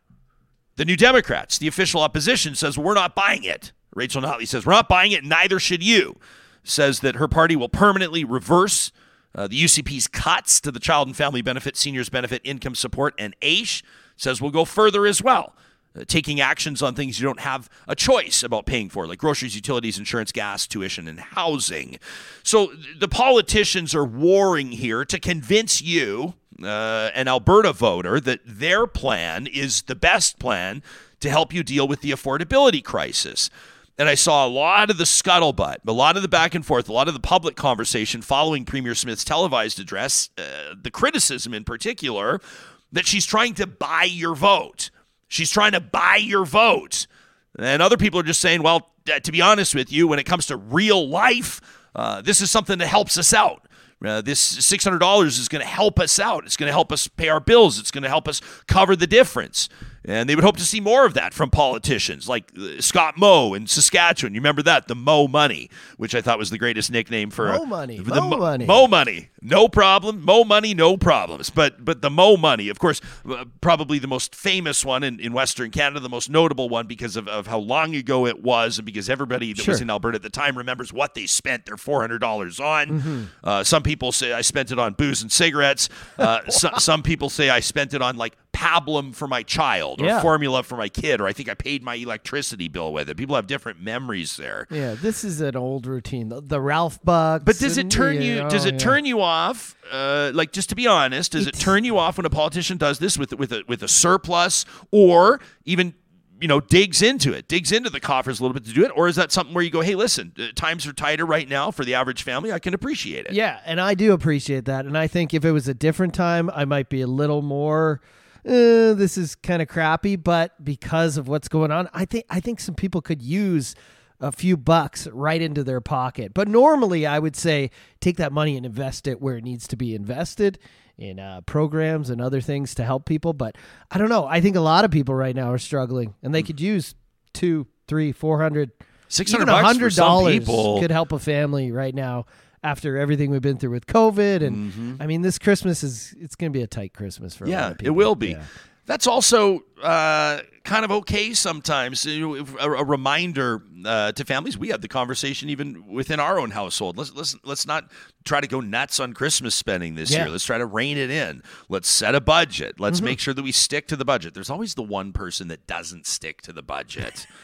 [SPEAKER 3] the New Democrats, the official opposition, says we're not buying it. Rachel Notley says we're not buying it, neither should you. Says that her party will permanently reverse uh, the UCP's cuts to the child and family benefit, seniors benefit, income support, and AISH. Says we'll go further as well. uh, taking actions on things you don't have a choice about paying for, like groceries, utilities, insurance, gas, tuition, and housing. So the politicians are warring here to convince you, uh, an Alberta voter, that their plan is the best plan to help you deal with the affordability crisis. And I saw a lot of the scuttlebutt, a lot of the back and forth, a lot of the public conversation following Premier Smith's televised address, uh, the criticism in particular, that she's trying to buy your vote. She's trying to buy your vote. And other people are just saying, well, uh, to be honest with you, when it comes to real life, uh, this is something that helps us out. Uh, this $600 is going to help us out. It's going to help us pay our bills. It's going to help us cover the difference. And they would hope to see more of that from politicians like uh, Scott Moe in Saskatchewan. You remember that? The Mo Money, which I thought was the greatest nickname for
[SPEAKER 4] Mo Money,
[SPEAKER 3] the
[SPEAKER 4] Mo Money.
[SPEAKER 3] Mo Money. No problem. Mo Money, no problems. But but the Mo Money, of course, uh, probably the most famous one in, in Western Canada, the most notable one because of, of how long ago it was and because everybody that was in Alberta at the time remembers what they spent their $400 on.
[SPEAKER 4] Mm-hmm.
[SPEAKER 3] Uh, some people say I spent it on booze and cigarettes. Uh, so, some people say I spent it on like pablum for my child or
[SPEAKER 4] Yeah.
[SPEAKER 3] formula for my kid or I think I paid my electricity bill with it. People have different memories there.
[SPEAKER 4] Yeah, this is an old routine. The, the Ralph Bucks.
[SPEAKER 3] But does it turn you?
[SPEAKER 4] know,
[SPEAKER 3] Does it
[SPEAKER 4] yeah.
[SPEAKER 3] turn you off? Uh, like, just to be honest, does it turn you off when a politician does this with with a with a surplus, or even you know digs into it, digs into the coffers a little bit to do it, or is that something where you go, hey, listen, uh, times are tighter right now for the average family. I can appreciate it.
[SPEAKER 4] Yeah, and I do appreciate that. And I think if it was a different time, I might be a little more. Uh, this is kind of crappy, but because of what's going on, I think I think some people could use a few bucks right into their pocket. But normally, I would say take that money and invest it where it needs to be invested in uh, programs and other things to help people. But I don't know. I think a lot of people right now are struggling, and they could use two, three, four hundred,
[SPEAKER 3] 600
[SPEAKER 4] even
[SPEAKER 3] bucks for
[SPEAKER 4] hundred dollars could help a family right now after everything we've been through with COVID. And I mean, this Christmas is it's going to be a tight Christmas for a lot
[SPEAKER 3] Yeah, it will be.
[SPEAKER 4] Yeah.
[SPEAKER 3] That's also uh, kind of okay sometimes. You know, if- A, a reminder uh, to families. We had the conversation even within our own household. Let's let's let's not try to go nuts on Christmas spending this
[SPEAKER 4] Yeah.
[SPEAKER 3] year. Let's try to rein it in. Let's set a budget. Let's
[SPEAKER 4] Mm-hmm.
[SPEAKER 3] make sure that we stick to the budget. There's always the one person that doesn't stick to the budget.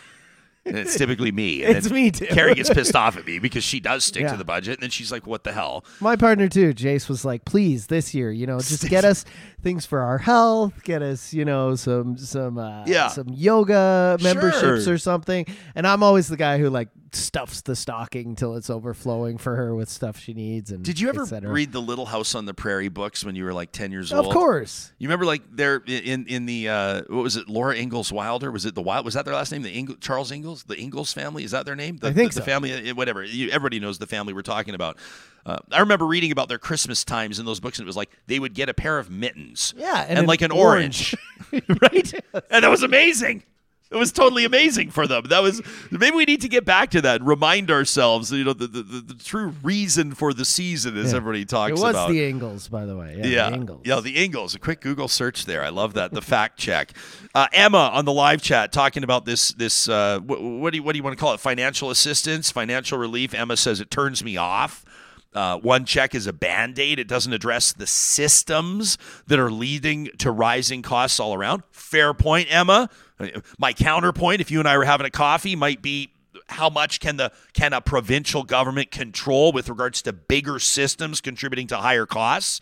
[SPEAKER 3] And it's typically me. And
[SPEAKER 4] It's me too.
[SPEAKER 3] Carrie gets pissed off at me because she does stick
[SPEAKER 4] Yeah.
[SPEAKER 3] to the budget, and then she's like, "What the hell?"
[SPEAKER 4] My partner too, Jace was like, "Please, this year, you know, just get us things for our health, get us, you know, some some uh,
[SPEAKER 3] Yeah.
[SPEAKER 4] some yoga memberships
[SPEAKER 3] Sure.
[SPEAKER 4] or something." And I'm always the guy who like stuffs the stocking till it's overflowing for her with stuff she needs. And
[SPEAKER 3] Did you ever read the Little House on the Prairie books when you were like ten years old?
[SPEAKER 4] Of course.
[SPEAKER 3] You remember like there in in the uh, what was it Laura Ingalls Wilder was it the Wild was that their last name the Ingalls, Charles Ingalls the Ingalls family is that their name? The,
[SPEAKER 4] I think
[SPEAKER 3] the, the family uh, whatever. You, everybody knows the family we're talking about. Uh, I remember reading about their Christmas times in those books and it was like they would get a pair of mittens
[SPEAKER 4] Yeah,
[SPEAKER 3] and,
[SPEAKER 4] and
[SPEAKER 3] like
[SPEAKER 4] an
[SPEAKER 3] an orange, right? And that was amazing it was totally amazing for them. That was maybe we need to get back to that and remind ourselves, you know, the, the, the, the true reason for the season, as
[SPEAKER 4] Yeah.
[SPEAKER 3] everybody talks about.
[SPEAKER 4] It was
[SPEAKER 3] about.
[SPEAKER 4] the Ingalls, by the way. Yeah,
[SPEAKER 3] Yeah,
[SPEAKER 4] the Ingalls.
[SPEAKER 3] yeah, the Ingalls. A quick Google search there. I love that. The fact check. Uh, Emma on the live chat talking about this. This uh, what, what do you what do you want to call it? Financial assistance, financial relief. Emma says it turns me off. Uh, one check is a band aid. It doesn't address the systems that are leading to rising costs all around. Fair point, Emma. Uh, My counterpoint, if you and I were having a coffee, might be how much can the can a provincial government control with regards to bigger systems contributing to higher costs?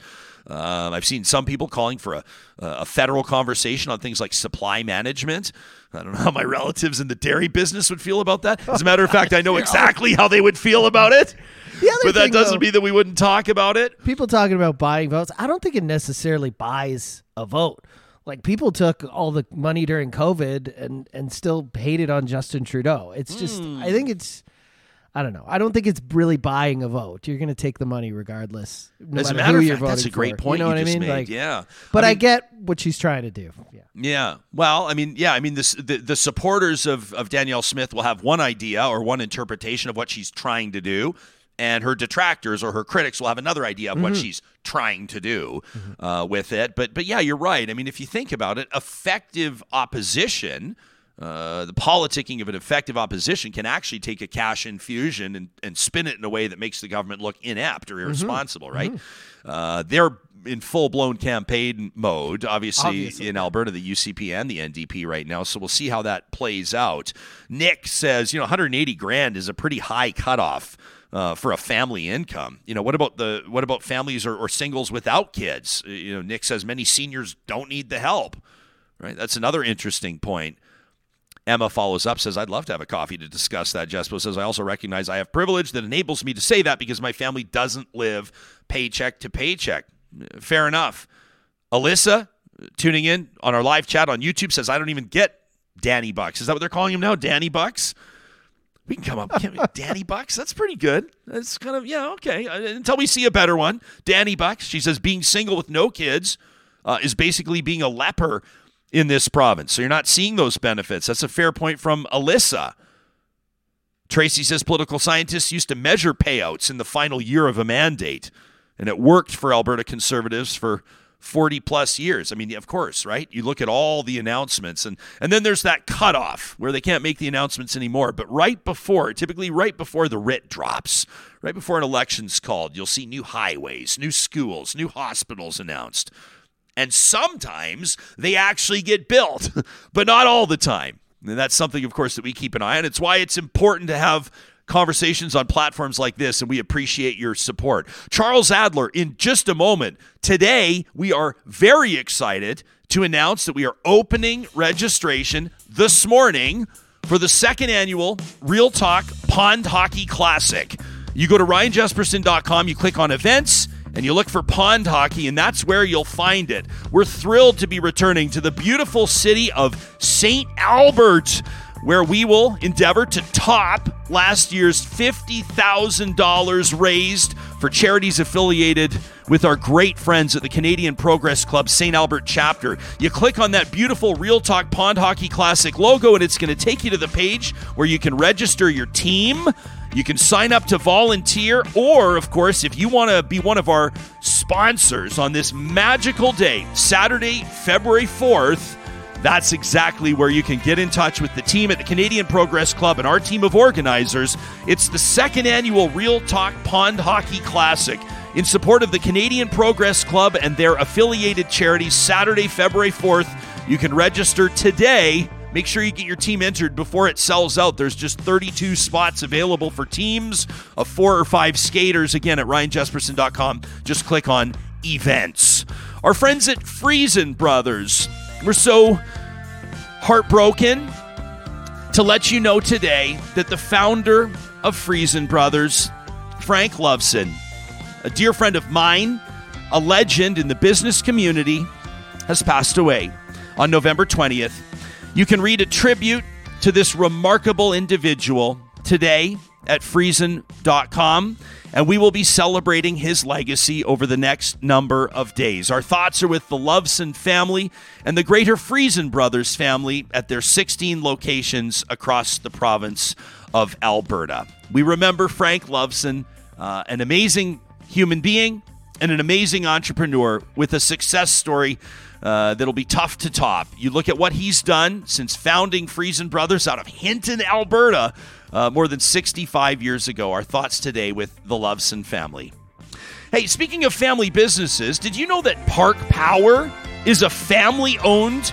[SPEAKER 3] Um, I've seen some people calling for a, a federal conversation on things like supply management. I don't know how my relatives in the dairy business would feel about that. As a matter of fact, I know exactly how they would feel about it. But that doesn't
[SPEAKER 4] though-
[SPEAKER 3] mean that we wouldn't talk about it.
[SPEAKER 4] people talking about buying votes, I don't think it necessarily buys a vote. Like people took all the money during COVID and and still hated on Justin Trudeau. It's just
[SPEAKER 3] Hmm.
[SPEAKER 4] I think it's I don't know. I don't think it's really buying a vote. You're going to take the money regardless. No
[SPEAKER 3] As a
[SPEAKER 4] matter
[SPEAKER 3] of fact, that's a great
[SPEAKER 4] for.
[SPEAKER 3] point
[SPEAKER 4] You know
[SPEAKER 3] you
[SPEAKER 4] what
[SPEAKER 3] just
[SPEAKER 4] I mean?
[SPEAKER 3] made.
[SPEAKER 4] Like,
[SPEAKER 3] yeah.
[SPEAKER 4] But I,
[SPEAKER 3] mean,
[SPEAKER 4] get what she's trying to do. Yeah.
[SPEAKER 3] Yeah. Well, I mean, yeah, I mean, this, the, the supporters of, of Danielle Smith will have one idea or one interpretation of what she's trying to do, and her detractors or her critics will have another idea of what she's trying to do uh, with it. But, but yeah, you're right. I mean, if you think about it, effective opposition. Uh, the politicking of an effective opposition can actually take a cash infusion and, and spin it in a way that makes the government look inept or irresponsible, right? Uh, they're in full blown campaign mode, obviously,
[SPEAKER 4] Obviously.
[SPEAKER 3] in Alberta, the UCP and the NDP right now. So we'll see how that plays out. Nick says, you know, 180 grand is a pretty high cutoff. Uh, for a family income, you know what about the what about families or, or singles without kids? Uh, You know, Nick says many seniors don't need the help, right? That's another interesting point. Emma follows up, says, I'd love to have a coffee to discuss that. Jespo says, I also recognize I have privilege that enables me to say that because my family doesn't live paycheck to paycheck. Fair enough. Alyssa, tuning in on our live chat on YouTube, says, I don't even get Danibucks. Is that what they're calling him now? Danibucks? We can come up. We? Danibucks? That's pretty good. That's kind of, yeah, okay. Uh, Until we see a better one. Danibucks, she says, being single with no kids uh, is basically being a leper in this province. So you're not seeing those benefits. That's a fair point from Alyssa. Tracy says political scientists used to measure payouts in the final year of a mandate, and it worked for Alberta conservatives for 40 plus years. I mean, of course, right? You look at all the announcements, and, and then there's that cutoff where they can't make the announcements anymore. But right before, typically right before the writ drops, right before an election's called, you'll see new highways, new schools, new hospitals announced. And sometimes they actually get built, but not all the time. And that's something, of course, that we keep an eye on. It's why it's important to have conversations on platforms like this, and we appreciate your support. Charles Adler, in just a moment. Today, we are very excited to announce that we are opening registration this morning for the second annual Real Talk Pond Hockey Classic. You go to ryanjespersen.com, you click on events, and you look for pond hockey, and that's where you'll find it. We're thrilled to be returning to the beautiful city of St. Albert, where we will endeavor to top last year's $50,000 raised for charities affiliated with our great friends at the Canadian Progress Club St. Albert chapter. You click on that beautiful Real Talk Pond Hockey Classic logo, and it's going to take you to the page where you can register your team. You can sign up to volunteer, or, of course, if you want to be one of our sponsors on this magical day, Saturday, February 4th, that's exactly where you can get in touch with the team at the Canadian Progress Club and our team of organizers. It's the second annual Real Talk Pond Hockey Classic in support of the Canadian Progress Club and their affiliated charities Saturday, February 4th. You can register today. Make sure you get your team entered before it sells out. There's just 32 spots available for teams of four or five skaters. Again, at ryanjespersen.com, just click on events. Our friends at Freson Brothers, we're so heartbroken to let you know today that the founder of Freson Brothers, Frank Lovsin, a dear friend of mine, a legend in the business community, has passed away on November 20th. You can read a tribute to this remarkable individual today at Friesen.com, and we will be celebrating his legacy over the next number of days. Our thoughts are with the Lovsin family and the greater Freson Brothers family at their 16 locations across the province of Alberta. We remember Frank Lovsin, uh, an amazing human being and an amazing entrepreneur with a success story uh, that'll be tough to top. You look at what he's done since founding Freson Brothers out of Hinton, Alberta, uh, more than 65 years ago. Our thoughts today with the Lovsin family. Hey, speaking of family businesses, did you know that Park Power is a family owned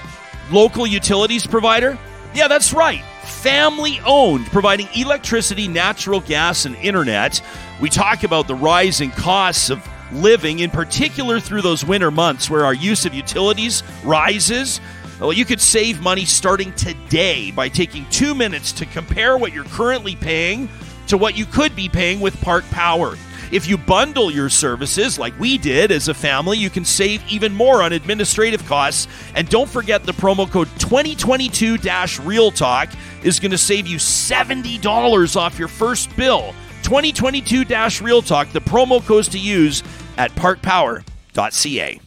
[SPEAKER 3] local utilities provider? Yeah, that's right. Family owned, providing electricity, natural gas, and internet. We talk about the rising costs of living, in particular through those winter months where our use of utilities rises. Well, you could save money starting today by taking two minutes to compare what you're currently paying to what you could be paying with Park Power. If you bundle your services like we did as a family, you can save even more on administrative costs. And don't forget the promo code 2022 Real Talk is going to save you $70 off your first bill. 2022 Real Talk, the promo codes to use at parkpower.ca.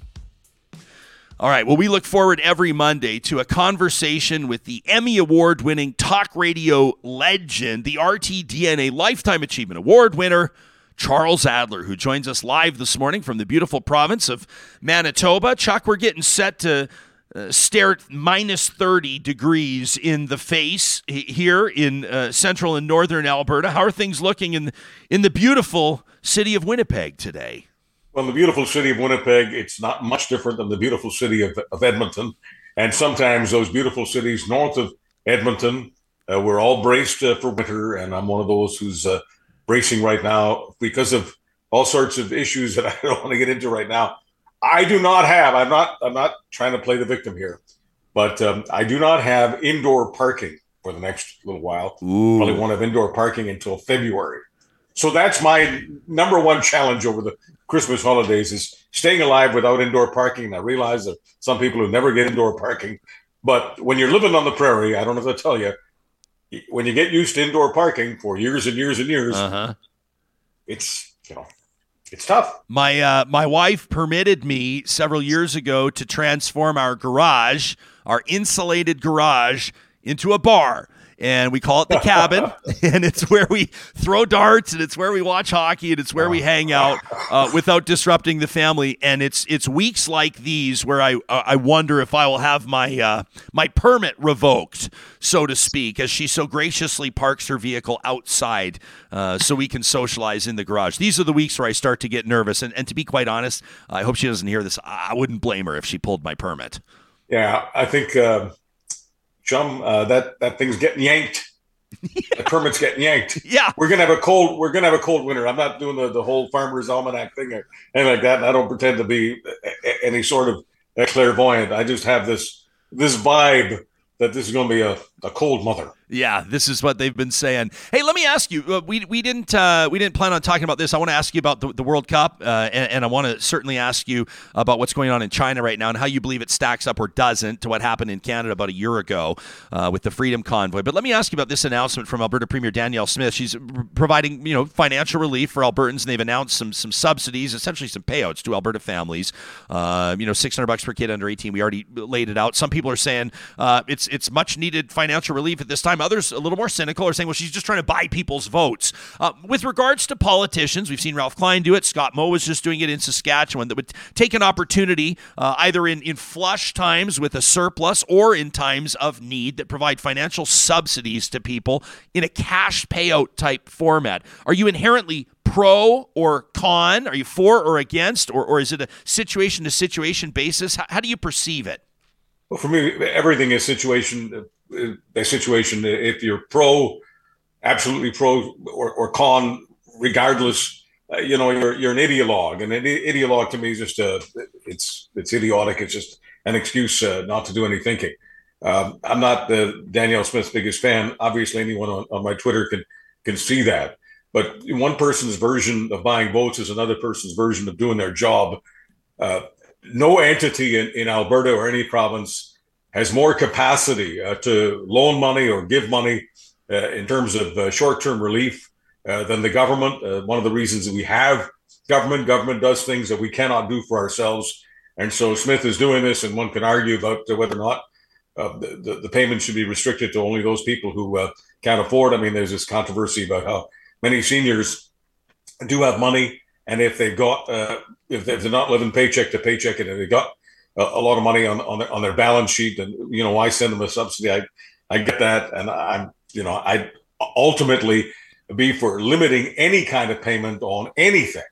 [SPEAKER 3] All right. Well, we look forward every Monday to a conversation with the Emmy Award winning talk radio legend, the RTDNA Lifetime Achievement Award winner, Charles Adler, who joins us live this morning from the beautiful province of Manitoba. Chuck, we're getting set to uh, stare minus 30 degrees in the face here in uh, central and northern Alberta. How are things looking in in the beautiful city of Winnipeg today?
[SPEAKER 7] Well, the beautiful city of Winnipeg, it's not much different than the beautiful city of, of Edmonton. And sometimes those beautiful cities north of Edmonton, uh, we're all braced uh, for winter. And I'm one of those who's uh, bracing right now because of all sorts of issues that I don't want to get into right now. I do not have. I'm not. I'm not trying to play the victim here, but um, I do not have indoor parking for the next little while.
[SPEAKER 3] Ooh.
[SPEAKER 7] Probably won't have indoor parking until February. So that's my number one challenge over the Christmas holidays is staying alive without indoor parking. And I realize that some people who never get indoor parking, but when you're living on the prairie, I don't know I tell you, when you get used to indoor parking for years and years and years,
[SPEAKER 3] Uh-huh.
[SPEAKER 7] it's you know it's tough.
[SPEAKER 3] My uh, my wife permitted me several years ago to transform our garage, our insulated garage, into a bar. And we call it the cabin, and it's where we throw darts, and it's where we watch hockey, and it's where we hang out uh, without disrupting the family. And it's it's weeks like these where I uh, I wonder if I will have my uh, my permit revoked, so to speak, as she so graciously parks her vehicle outside, uh, so we can socialize in the garage. These are the weeks where I start to get nervous, and and to be quite honest, I hope she doesn't hear this. I I wouldn't blame her if she pulled my permit.
[SPEAKER 7] Yeah, I think, uh, chum, uh, that that thing's getting yanked. the permit's getting yanked.
[SPEAKER 3] Yeah.
[SPEAKER 7] We're gonna have a cold. We're gonna have a cold winter. I'm not doing the, the whole farmer's almanac thing or anything like that. And I don't pretend to be any sort of clairvoyant. I just have this this vibe that this is going to be a, a cold mother.
[SPEAKER 3] Yeah, this is what they've been saying. Hey, let me ask you. Uh, we we didn't uh, we didn't plan on talking about this. I want to ask you about the, the World Cup, uh, and, and I want to certainly ask you about what's going on in China right now and how you believe it stacks up or doesn't to what happened in Canada about a year ago uh, with the Freedom Convoy. But let me ask you about this announcement from Alberta Premier Danielle Smith. She's providing you know financial relief for Albertans, and they've announced some some subsidies, essentially some payouts to Alberta families. Uh, you know, six hundred bucks per kid under eighteen. We already laid it out. Some people are saying it's it's much needed financial relief at this time. Others a little more cynical are saying, well, she's just trying to buy people's votes. Uh, with regards to politicians, we've seen Ralph Klein do it. Scott Moe was just doing it in Saskatchewan. That would take an opportunity, uh, either in in flush times with a surplus or in times of need, that provide financial subsidies to people in a cash payout type format. Are you inherently pro or con? Are you for or against, or or is it a situation to situation basis? How, how do you perceive it?
[SPEAKER 7] Well, for me, everything is situation a situation. If you're pro, absolutely pro, or, or con, regardless, uh, you know, you're you're an ideologue, and an ideologue to me is just a it's it's idiotic. It's just an excuse uh, not to do any thinking. Um, I'm not the Danielle Smith's biggest fan. Obviously, anyone on, on my Twitter can can see that. But one person's version of buying votes is another person's version of doing their job. Uh, no entity in, in Alberta or any province has more capacity uh, to loan money or give money uh, in terms of uh, short-term relief uh, than the government. Uh, one of the reasons that we have government, government does things that we cannot do for ourselves, and so Smith is doing this. And one can argue about uh, whether or not the, the payment should be restricted to only those people who can't afford. I mean, there's this controversy about how many seniors do have money, and if they've got if they're not living paycheck to paycheck, and they've got a, a lot of money on on their, on their balance sheet, and you know, why send them a subsidy? I I get that, and I'm you know, I ultimately be for limiting any kind of payment on anything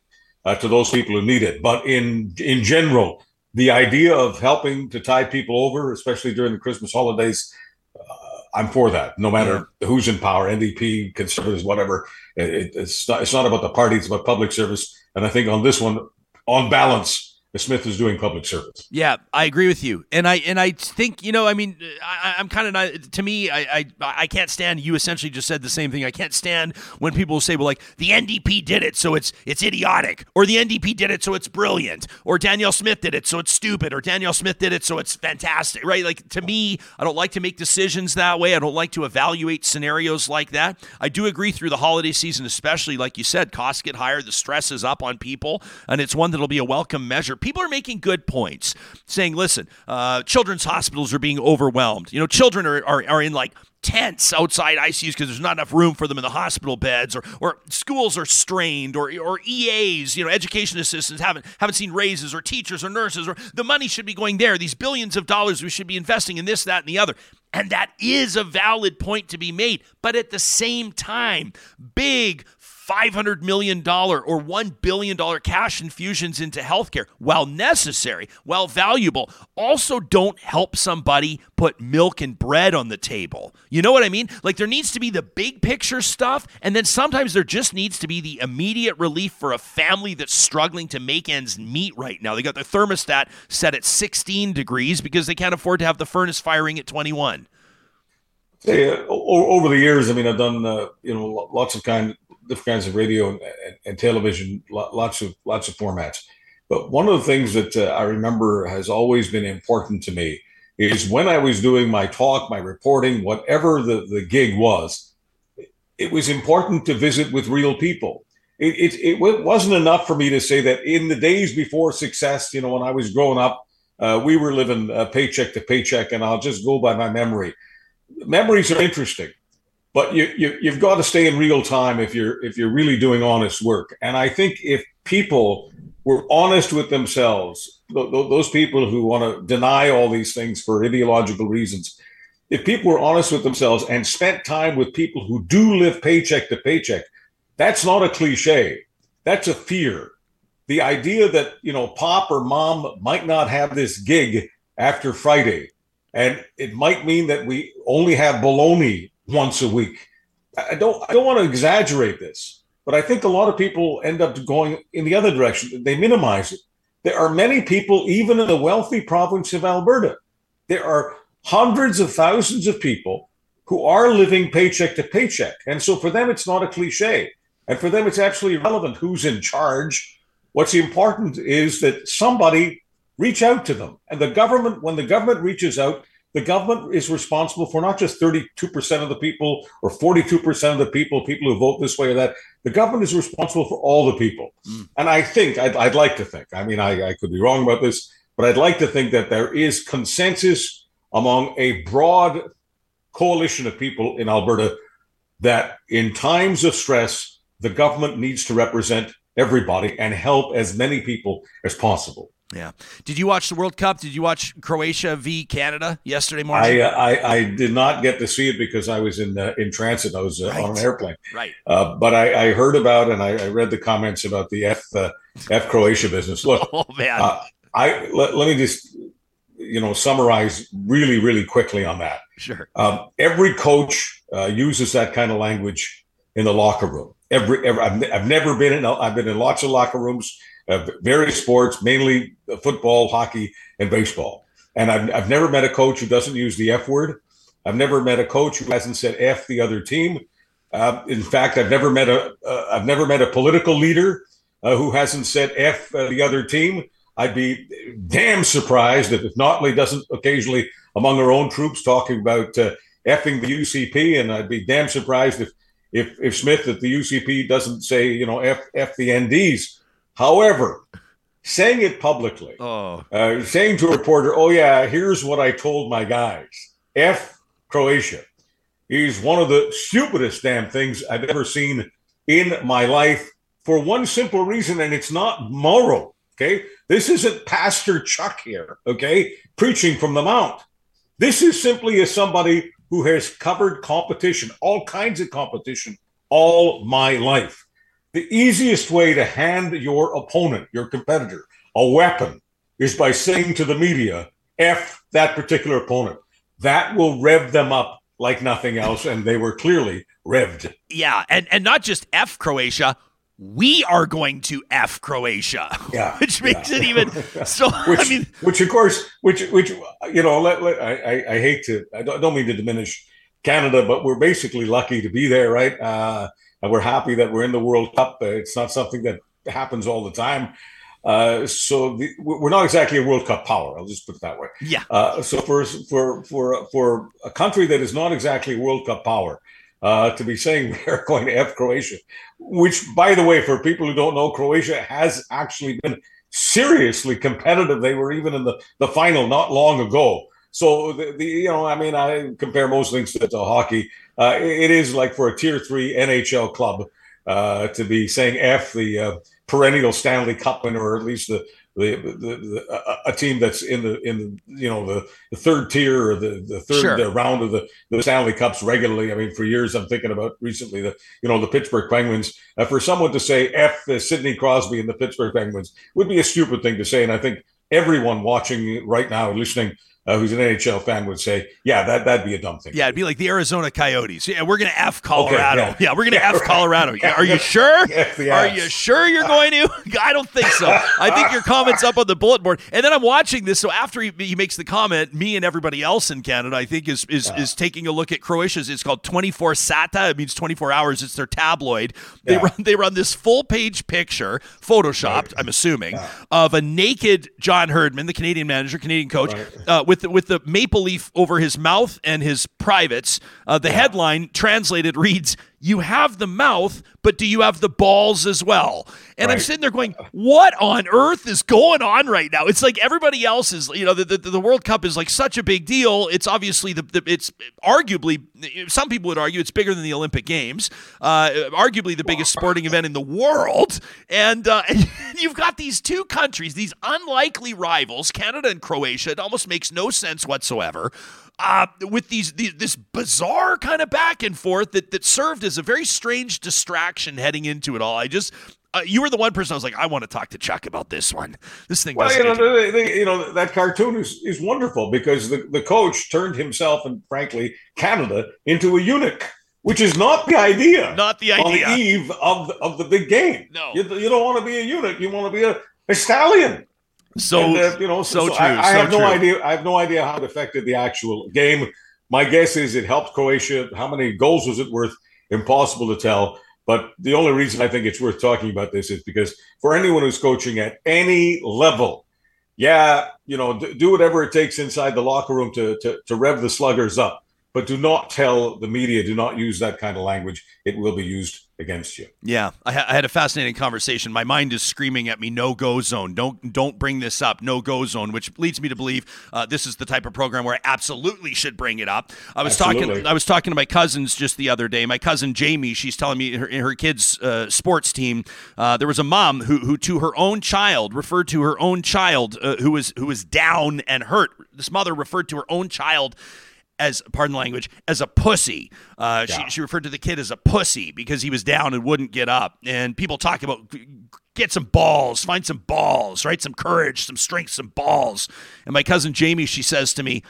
[SPEAKER 7] uh, to those people who need it. But in in general, the idea of helping to tide people over, especially during the Christmas holidays, uh, I'm for that. No matter who's in power, NDP, Conservatives, whatever. It, it's not. It's not about the party. It's about public service. And I think on this one, on balance, Smith is doing public service.
[SPEAKER 3] Yeah, I agree with you, and I and I think you know, I mean, I, I'm kind of not. To me, I, I I can't stand. You essentially just said the same thing. I can't stand when people say, "Well, like the NDP did it, so it's it's idiotic," or "The NDP did it, so it's brilliant," or "Danielle Smith did it, so it's stupid," or "Danielle Smith did it, so it's fantastic." Right? Like to me, I don't like to make decisions that way. I don't like to evaluate scenarios like that. I do agree through the holiday season, especially like you said, costs get higher, the stress is up on people, and it's one that'll be a welcome measure people are making good points, saying, "Listen, uh, children's hospitals are being overwhelmed. You know, children are are, are in like." tents outside ICUs because there's not enough room for them in the hospital beds, or or schools are strained, or or EAs, you know, education assistants haven't haven't seen raises, or teachers or nurses, or the money should be going there. These billions of dollars we should be investing in this, that, and the other. And that is a valid point to be made. But at the same time, big $500 million or $1 billion cash infusions into healthcare, while necessary, while valuable, also don't help somebody put milk and bread on the table. You know what I mean? Like there needs to be the big picture stuff, and then sometimes there just needs to be the immediate relief for a family that's struggling to make ends meet right now. They got their thermostat set at 16 degrees because they can't afford to have the furnace firing at 21.
[SPEAKER 7] Hey, uh, over the years, I mean, I've done uh, you know lots of kind different kinds of radio and, and, television, lots of lots of formats. But one of the things that uh, I remember has always been important to me is when I was doing my talk, my reporting, whatever the, the gig was, it was important to visit with real people. It, it, it wasn't enough for me to say that in the days before success, you know, when I was growing up, uh, we were living uh, paycheck to paycheck, and I'll just go by my memory. Memories are interesting but you, you you've got to stay in real time if you're if you're really doing honest work. And I think if people were honest with themselves, th- th- those people who want to deny all these things for ideological reasons, if people were honest with themselves and spent time with people who do live paycheck to paycheck, that's not a cliche. That's a fear. The idea that, you know, pop or mom might not have this gig after Friday. And it might mean that we only have bologna once a week. I don't I don't want to exaggerate this, but I think a lot of people end up going in the other direction. They minimize it. There are many people, even in the wealthy province of Alberta, there are hundreds of thousands of people who are living paycheck to paycheck. And so for them, it's not a cliche. And for them, it's absolutely irrelevant who's in charge. What's important is that somebody reach out to them. And the government, when the government reaches out, the government is responsible for not just 32% of the people or 42% of the people, people who vote this way or that. The government is responsible for all the people. Mm. And I think, I'd, I'd, like to think, I mean, I, I could be wrong about this, but I'd like to think that there is consensus among a broad coalition of people in Alberta that in times of stress, the government needs to represent everybody and help as many people as possible.
[SPEAKER 3] Yeah. Did you watch the World Cup? Did you watch Croatia v Canada yesterday morning?
[SPEAKER 7] I, uh, I, I did not get to see it because I was in uh, in transit. I was uh, right. on an airplane.
[SPEAKER 3] Right.
[SPEAKER 7] Uh, but I, I, heard about and I, I, read the comments about the F uh, F Croatia business. Look,
[SPEAKER 3] oh man,
[SPEAKER 7] uh, I let, let, me just you know summarize really really quickly on that.
[SPEAKER 3] Sure.
[SPEAKER 7] Um, every coach uses that kind of language in the locker room. Every, every I've, I've never been in. I've been in lots of locker rooms uh, various sports, mainly football, hockey, and baseball. And I've, I've never met a coach who doesn't use the F word. I've never met a coach who hasn't said F the other team. Uh, in fact, I've never met a have never met a political leader uh, who hasn't said F uh, the other team. I'd be damn surprised if, if Notley doesn't occasionally among our own troops talking about uh, effing the UCP, and I'd be damn surprised if if if Smith at the UCP doesn't say you know F F the NDs. However, saying it publicly,
[SPEAKER 3] oh.
[SPEAKER 7] uh, saying to a reporter, "Oh yeah, here's what I told my guys." F Croatia is one of the stupidest damn things I've ever seen in my life for one simple reason, and it's not moral. Okay, this isn't Pastor Chuck here. Okay, preaching from the mount. This is simply as somebody who has covered competition, all kinds of competition, all my life. The easiest way to hand your opponent, your competitor, a weapon is by saying to the media, F that particular opponent. That will rev them up like nothing else. And they were clearly revved.
[SPEAKER 3] Yeah. And, and not just F Croatia, we are going to F Croatia.
[SPEAKER 7] Yeah,
[SPEAKER 3] which makes
[SPEAKER 7] yeah.
[SPEAKER 3] it even so.
[SPEAKER 7] which,
[SPEAKER 3] I mean,
[SPEAKER 7] which of course, which which you know, let, let, I, I hate to, I don't, don't, mean to diminish Canada, but we're basically lucky to be there, right? Uh, and we're happy that we're in the World Cup. It's not something that happens all the time. Uh, so the, we're not exactly a World Cup power. I'll just put it that way.
[SPEAKER 3] Yeah.
[SPEAKER 7] Uh, so for for for for a country that is not exactly a World Cup power, uh, to be saying we're going to F Croatia, which by the way, for people who don't know, Croatia has actually been seriously competitive they were even in the, the final not long ago. So the, the you know I mean I compare most things to, to hockey. Uh, it is like for a tier three NHL club uh, to be saying F the uh, perennial Stanley Cup winner, or at least the the, the, the a team that's in the in the you know the, the third tier or the the third sure. the round of the, the Stanley Cups regularly. I mean, for years I'm thinking about recently the you know the Pittsburgh Penguins. Uh, for someone to say f the Sidney Crosby and the Pittsburgh Penguins would be a stupid thing to say, and I think everyone watching right now, listening uh, who's an NHL fan would say, yeah, that that'd be a dumb thing.
[SPEAKER 3] Yeah, it'd be like the Arizona Coyotes. Yeah, we're gonna f Colorado. Okay, yeah. yeah. we're gonna yeah, f Colorado. Yeah, are you sure? are you sure you're going to? I don't think so. I think your comments up on the bullet board. And then I'm watching this. So after he, he makes the comment, me and everybody else in Canada, I think, is is, is taking a look at Croatia's. It's called 24 Sata. It means 24 hours. It's their tabloid. They run they run this full page picture, photoshopped, I'm assuming, of a naked John Herdman, the Canadian manager, Canadian coach, right. uh, with the, with the maple leaf over his mouth and his privates. Uh, the headline translated reads, "You have the mouth, but do you have the balls as well?" And right. I'm sitting there going, "What on earth is going on right now?" It's like everybody else is, you know, the, the, the World Cup is like such a big deal. It's obviously the, the, it's arguably some people would argue it's bigger than the Olympic Games, uh, arguably the biggest sporting event in the world, and, uh, and you've got these two countries, these unlikely rivals, Canada and Croatia. It almost makes no sense whatsoever. Uh, with these, these, this bizarre kind of back and forth that that served as a very strange distraction heading into it all. I just uh, you were the one person I was like, I want to talk to Chuck about this one. This thing.
[SPEAKER 7] Well, you know, they, you know, that cartoon is, is wonderful because the, the coach turned himself and frankly Canada into a eunuch, which is not the idea.
[SPEAKER 3] Not the idea.
[SPEAKER 7] On the eve of the, of the big game.
[SPEAKER 3] No,
[SPEAKER 7] you, you don't want to be a eunuch. You want to be a, a stallion.
[SPEAKER 3] So and, you know, so,
[SPEAKER 7] so
[SPEAKER 3] true.
[SPEAKER 7] I, I
[SPEAKER 3] so
[SPEAKER 7] have
[SPEAKER 3] true.
[SPEAKER 7] no idea. I have no idea how it affected the actual game. My guess is it helped Croatia. How many goals was it worth? Impossible to tell. But the only reason I think it's worth talking about this is because for anyone who's coaching at any level, yeah, you know, do whatever it takes inside the locker room to, to, to rev the sluggers up but do not tell the media, do not use that kind of language. It will be used against you.
[SPEAKER 3] Yeah, I, ha- I, had a fascinating conversation. My mind is screaming at me, "No go zone! Don't don't bring this up! No go zone!" Which leads me to believe uh, this is the type of program where I absolutely should bring it up. I was absolutely. talking. I was talking to my cousins just the other day. My cousin Jamie, she's telling me her, her kids' uh, sports team. Uh, there was a mom who who to her own child referred to her own child uh, who was who was down and hurt. This mother referred to her own child as pardon the language as a pussy. Uh, yeah. she, she referred to the kid as a pussy because he was down and wouldn't get up. And people talk about get some balls, find some balls, right? Some courage, some strength, some balls. And my cousin Jamie, she says to me,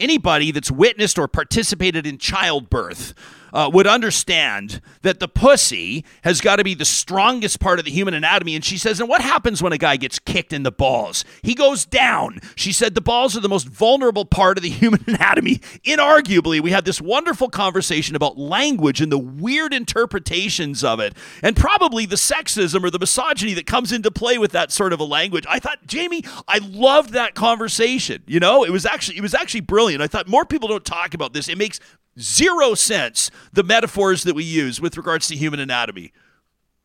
[SPEAKER 3] anybody that's witnessed or participated in childbirth uh, would understand that the pussy has got to be the strongest part of the human anatomy. And she says, and what happens when a guy gets kicked in the balls? He goes down. She said the balls are the most vulnerable part of the human anatomy. Inarguably, we had this wonderful conversation about language and the weird interpretations of it, and probably the sexism or the misogyny that comes into play with that sort of a language. I thought, Jamie, I loved that conversation. You know, it was actually it was actually brilliant. I thought more people don't talk about this. It makes zero sense the metaphors that we use with regards to human anatomy.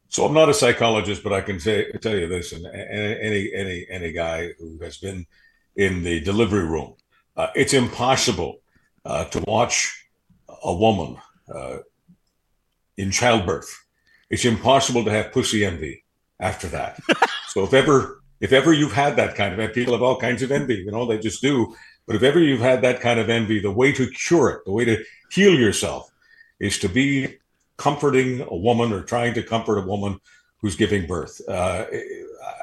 [SPEAKER 7] So I'm not a psychologist, but I can say tell you this, and any any any guy who has been in the delivery room, uh, it's impossible uh, to watch a woman uh, in childbirth. It's impossible to have pussy envy after that. so if ever if ever you've had that kind of people have all kinds of envy, you know, they just do. But if ever you've had that kind of envy, the way to cure it, the way to heal yourself is to be comforting a woman or trying to comfort a woman who's giving birth. Uh,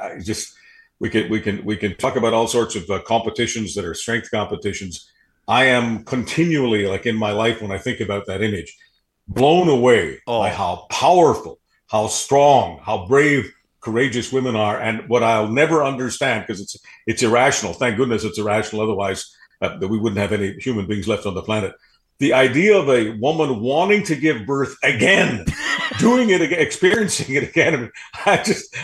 [SPEAKER 7] I just we can we can we can talk about all sorts of uh, competitions that are strength competitions. I am continually like in my life when I think about that image, blown away oh. by how powerful, how strong, how brave, courageous women are, and what I'll never understand because it's it's irrational. Thank goodness it's irrational. Otherwise, uh, we wouldn't have any human beings left on the planet the idea of a woman wanting to give birth again, doing it, again, experiencing it again. I just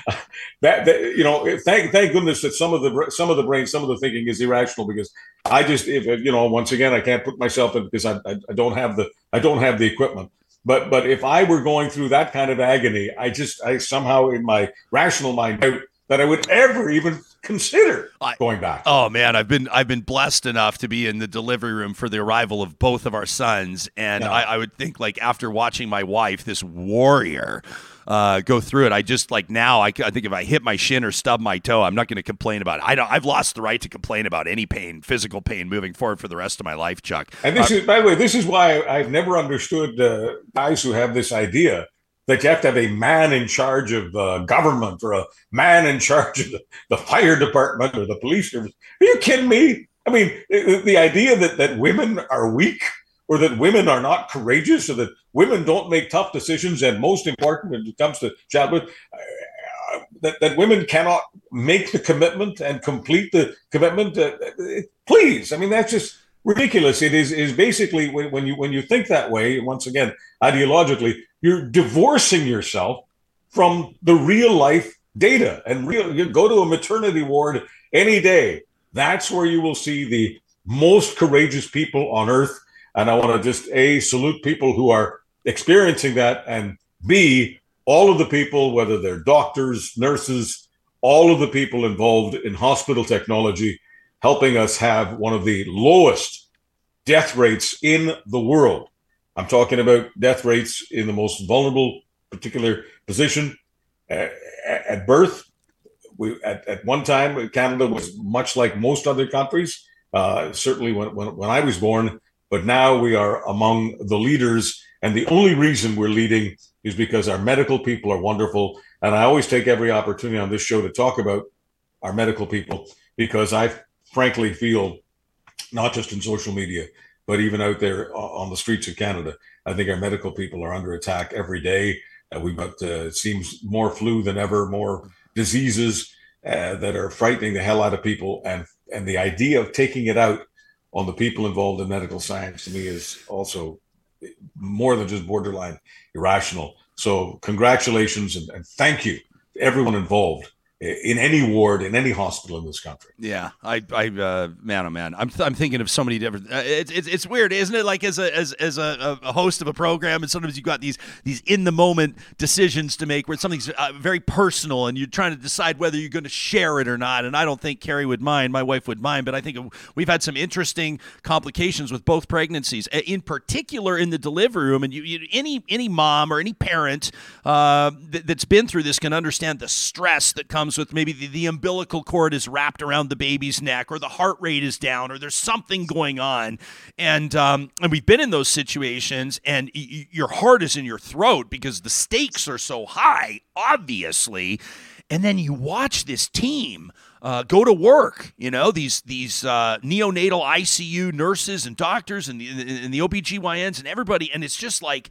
[SPEAKER 7] that, that, you know, thank thank goodness that some of the some of the brain, some of the thinking is irrational because I just if you know once again I can't put myself in because I, I, I don't have the I don't have the equipment. But but if I were going through that kind of agony, I just I somehow in my rational mind that I would ever even consider going back.
[SPEAKER 3] Oh man, I've been I've been blessed enough to be in the delivery room for the arrival of both of our sons, and I, I, would think like after watching my wife, this warrior. Uh, go through it. I just like now. I, I, think if I hit my shin or stub my toe, I'm not going to complain about it. I don't. I've lost the right to complain about any pain, physical pain, moving forward for the rest of my life, Chuck.
[SPEAKER 7] And this uh, is, by the way, this is why I've never understood uh, guys who have this idea that you have to have a man in charge of uh, government or a man in charge of the, the, fire department or the police service. Are you kidding me? I mean, the, idea that, that women are weak or that women are not courageous or that women don't make tough decisions, and most important when it comes to childhood, uh, that, that women cannot make the commitment and complete the commitment. Uh, please, I mean, that's just ridiculous. It is is basically when, you when you think that way. Once again, ideologically, you're divorcing yourself from the real life data and real. You go to a maternity ward any day. That's where you will see the most courageous people on earth. And I want to just a salute people who are experiencing that, and b all of the people, whether they're doctors, nurses, all of the people involved in hospital technology helping us have one of the lowest death rates in the world. I'm talking about death rates in the most vulnerable particular position uh, at birth. We, at, at one time, Canada was much like most other countries, uh, certainly when, when, when I was born, but now we are among the leaders. And the only reason we're leading is because our medical people are wonderful. And I always take every opportunity on this show to talk about our medical people because I frankly feel, not just in social media, but even out there on the streets of Canada, I think our medical people are under attack every day. Uh, we've got, uh, it seems, more flu than ever, more diseases uh, that are frightening the hell out of people. And, and the idea of taking it out on the people involved in medical science to me is also more than just borderline irrational. So, congratulations and, and thank you to everyone involved in any ward in any hospital in this country.
[SPEAKER 3] Yeah, I, I, uh, man, oh man, I'm, I'm thinking of so many different. Uh, it's, it's, it's weird, isn't it? Like as a, as, as a, a, host of a program, and sometimes you've got these, these in the moment decisions to make where something's uh, very personal, and you're trying to decide whether you're going to share it or not. And I don't think Carrie would mind, my wife would mind, but I think we've had some interesting complications with both pregnancies, in particular in the delivery room. And you, you any, any mom or any parent uh, that, that's been through this can understand the stress that comes with maybe the, the umbilical cord is wrapped around the baby's neck or the heart rate is down or there's something going on. And, um, and we've been in those situations and y- your heart is in your throat because the stakes are so high, obviously. And then you watch this team. Uh, go to work. You know these these uh, neonatal ICU nurses and doctors and the and the OBGYNs and everybody, and it's just like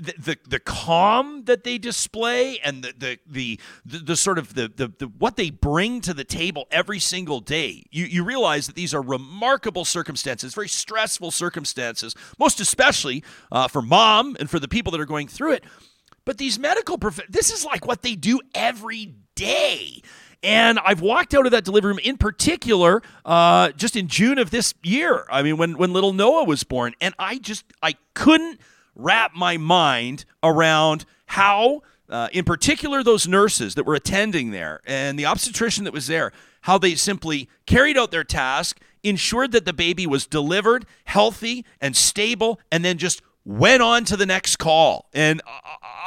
[SPEAKER 3] the, the, the calm that they display and the the the, the, the sort of the, the, the what they bring to the table every single day you you realize that these are remarkable circumstances very stressful circumstances most especially uh, for mom and for the people that are going through it. But these medical prof- this is like what they do every day. And I've walked out of that delivery room in particular uh, just in June of this year. I mean, when when little Noah was born, and I just I couldn't wrap my mind around how, uh, in particular, those nurses that were attending there and the obstetrician that was there, how they simply carried out their task, ensured that the baby was delivered, healthy, and stable, and then just went on to the next call. And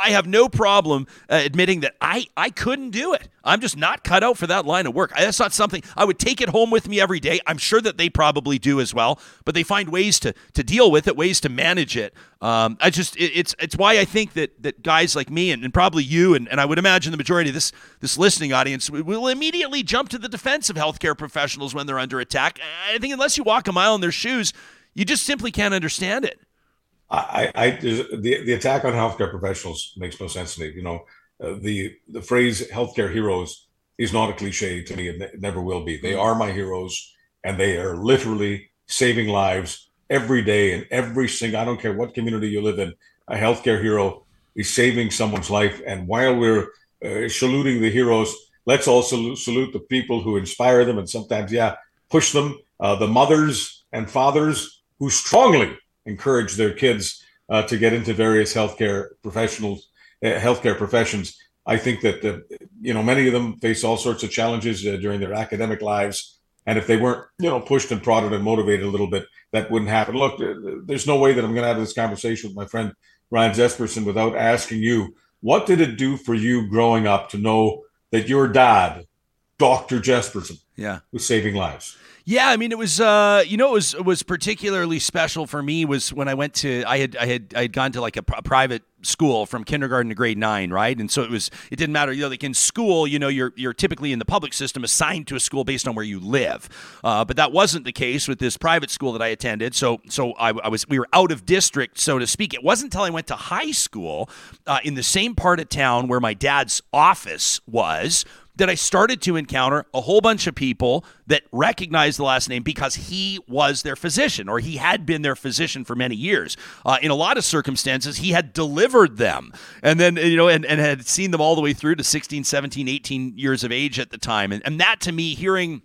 [SPEAKER 3] I have no problem uh, admitting that I, I couldn't do it. I'm just not cut out for that line of work. That's not something I would take it home with me every day. I'm sure that they probably do as well, but they find ways to to deal with it, ways to manage it. Um, I just it, it's it's why I think that that guys like me and, and probably you and, and I would imagine the majority of this this listening audience will immediately jump to the defense of healthcare professionals when they're under attack. I think unless you walk a mile in their shoes, you just simply can't understand it.
[SPEAKER 7] I, I the the attack on healthcare professionals makes no sense to me. You know, uh, the the phrase "healthcare heroes" is not a cliche to me. It, ne- it never will be. They are my heroes, and they are literally saving lives every day in every single. I don't care what community you live in. A healthcare hero is saving someone's life, and while we're uh, saluting the heroes, let's also salute the people who inspire them and sometimes, yeah, push them. Uh, the mothers and fathers who strongly encourage their kids uh, to get into various healthcare professionals, uh, healthcare professions. I think that the, you know, many of them face all sorts of challenges uh, during their academic lives. And if they weren't, you know, pushed and prodded and motivated a little bit, that wouldn't happen. Look, there's no way that I'm going to have this conversation with my friend Ryan Jespersen without asking you, what did it do for you growing up to know that your dad, Dr. Jespersen,
[SPEAKER 3] yeah.
[SPEAKER 7] was saving lives?
[SPEAKER 3] Yeah, I mean, it was uh, you know, it was it was particularly special for me was when I went to I had I had I had gone to like a, a private school from kindergarten to grade nine, right? And so it was it didn't matter, you know, like in school, you know, you're you're typically in the public system assigned to a school based on where you live, uh, but that wasn't the case with this private school that I attended. So so I, I was we were out of district, so to speak. It wasn't until I went to high school uh, in the same part of town where my dad's office was that I started to encounter a whole bunch of people that recognized the last name because he was their physician or he had been their physician for many years. Uh, in a lot of circumstances, he had delivered them and then, you know, and, and had seen them all the way through to 16, 17, 18 years of age at the time. And, and that to me, hearing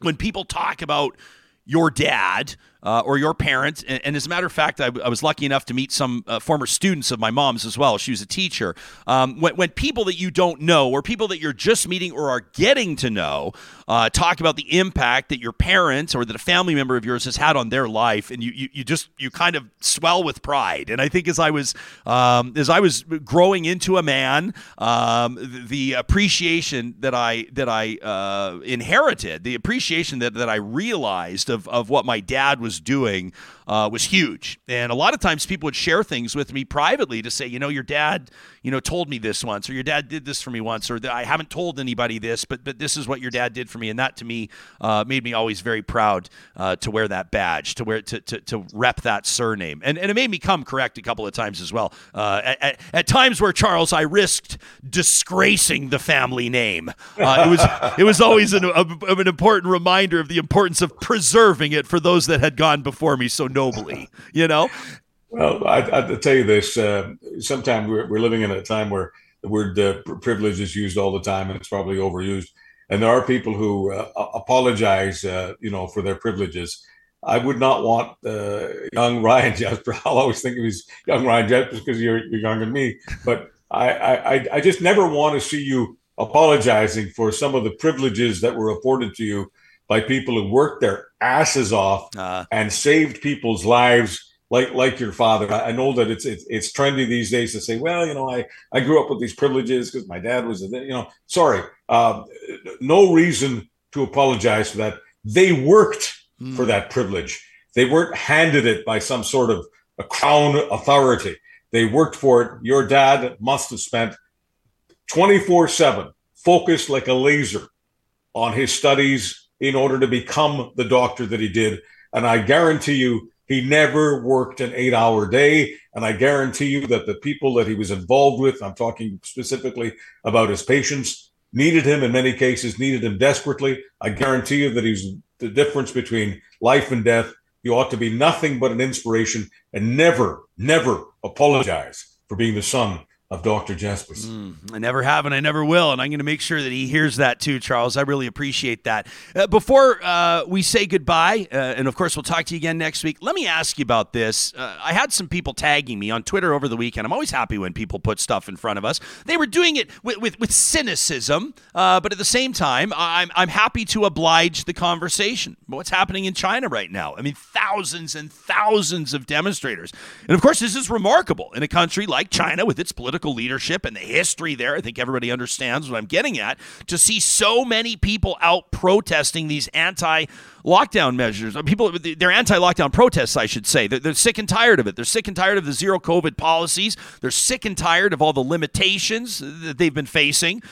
[SPEAKER 3] when people talk about your dad, uh, or your parent. And, and, as a matter of fact, I, was lucky enough to meet some uh, former students of my mom's as well. She was a teacher. Um, when, when, people that you don't know, or people that you're just meeting or are getting to know, uh, talk about the impact that your parents or that a family member of yours has had on their life, and you, you, you just you kind of swell with pride. And I think as I was um, as I was growing into a man, um, the appreciation that I that I uh, inherited, the appreciation that, that I realized of, of what my dad was doing uh, was huge. And a lot of times people would share things with me privately to say, you know, your dad, you know, told me this once, or your dad did this for me once, or I haven't told anybody this, but but this is what your dad did for me, and that to me uh, made me always very proud uh, to wear that badge, to wear to, to to rep that surname, and and it made me come correct a couple of times as well. Uh, at, at, at, times where Charles, I risked disgracing the family name. Uh, it was it was always an, a, an important reminder of the importance of preserving it for those that had gone before me. So nobly, you know?
[SPEAKER 7] Well, I, I tell you this. Uh, sometimes we're, we're, living in a time where the word uh, privilege is used all the time, and it's probably overused. And there are people who uh, apologize, uh, you know, for their privileges. I would not want uh, young Ryan Jesper. I'll always think of his young Ryan Jesper because you're, you're younger than me. But I, I, I just never want to see you apologizing for some of the privileges that were afforded to you by people who worked their asses off uh, and saved people's lives like like your father. I, know that it's, it's, it's trendy these days to say, well, you know, I I grew up with these privileges because my dad was, you know, sorry, uh, no reason to apologize for that. They worked mm. for that privilege. They weren't handed it by some sort of a crown authority. They worked for it. Your dad must have spent 24 7 focused like a laser on his studies in order to become the doctor that he did. And I guarantee you, he never worked an eight hour day. And I guarantee you that the people that he was involved with, I'm talking specifically about his patients, needed him in many cases, needed him desperately. I guarantee you that he's the difference between life and death. He ought to be nothing but an inspiration and never, never apologize for being the son of Dr. Jespersen.
[SPEAKER 3] Mm, I never have and I never will. And I'm going to make sure that he hears that too, Charles. I really appreciate that. Uh, before uh, we say goodbye, uh, and of course, we'll talk to you again next week, let me ask you about this. Uh, I had some people tagging me on Twitter over the weekend. I'm always happy when people put stuff in front of us. They were doing it with, with, with cynicism, uh, but at the same time, I'm, I'm happy to oblige the conversation. What's happening in China right now? I mean, thousands and thousands of demonstrators. And of course, this is remarkable in a country like China with its political political leadership and the history there. I think everybody understands what I'm getting at. To see so many people out protesting these anti lockdown measures, uh, people, they're anti lockdown protests, I should say. They're, they're sick and tired of it. They're sick and tired of the zero COVID policies. They're sick and tired of all the limitations that they've been facing.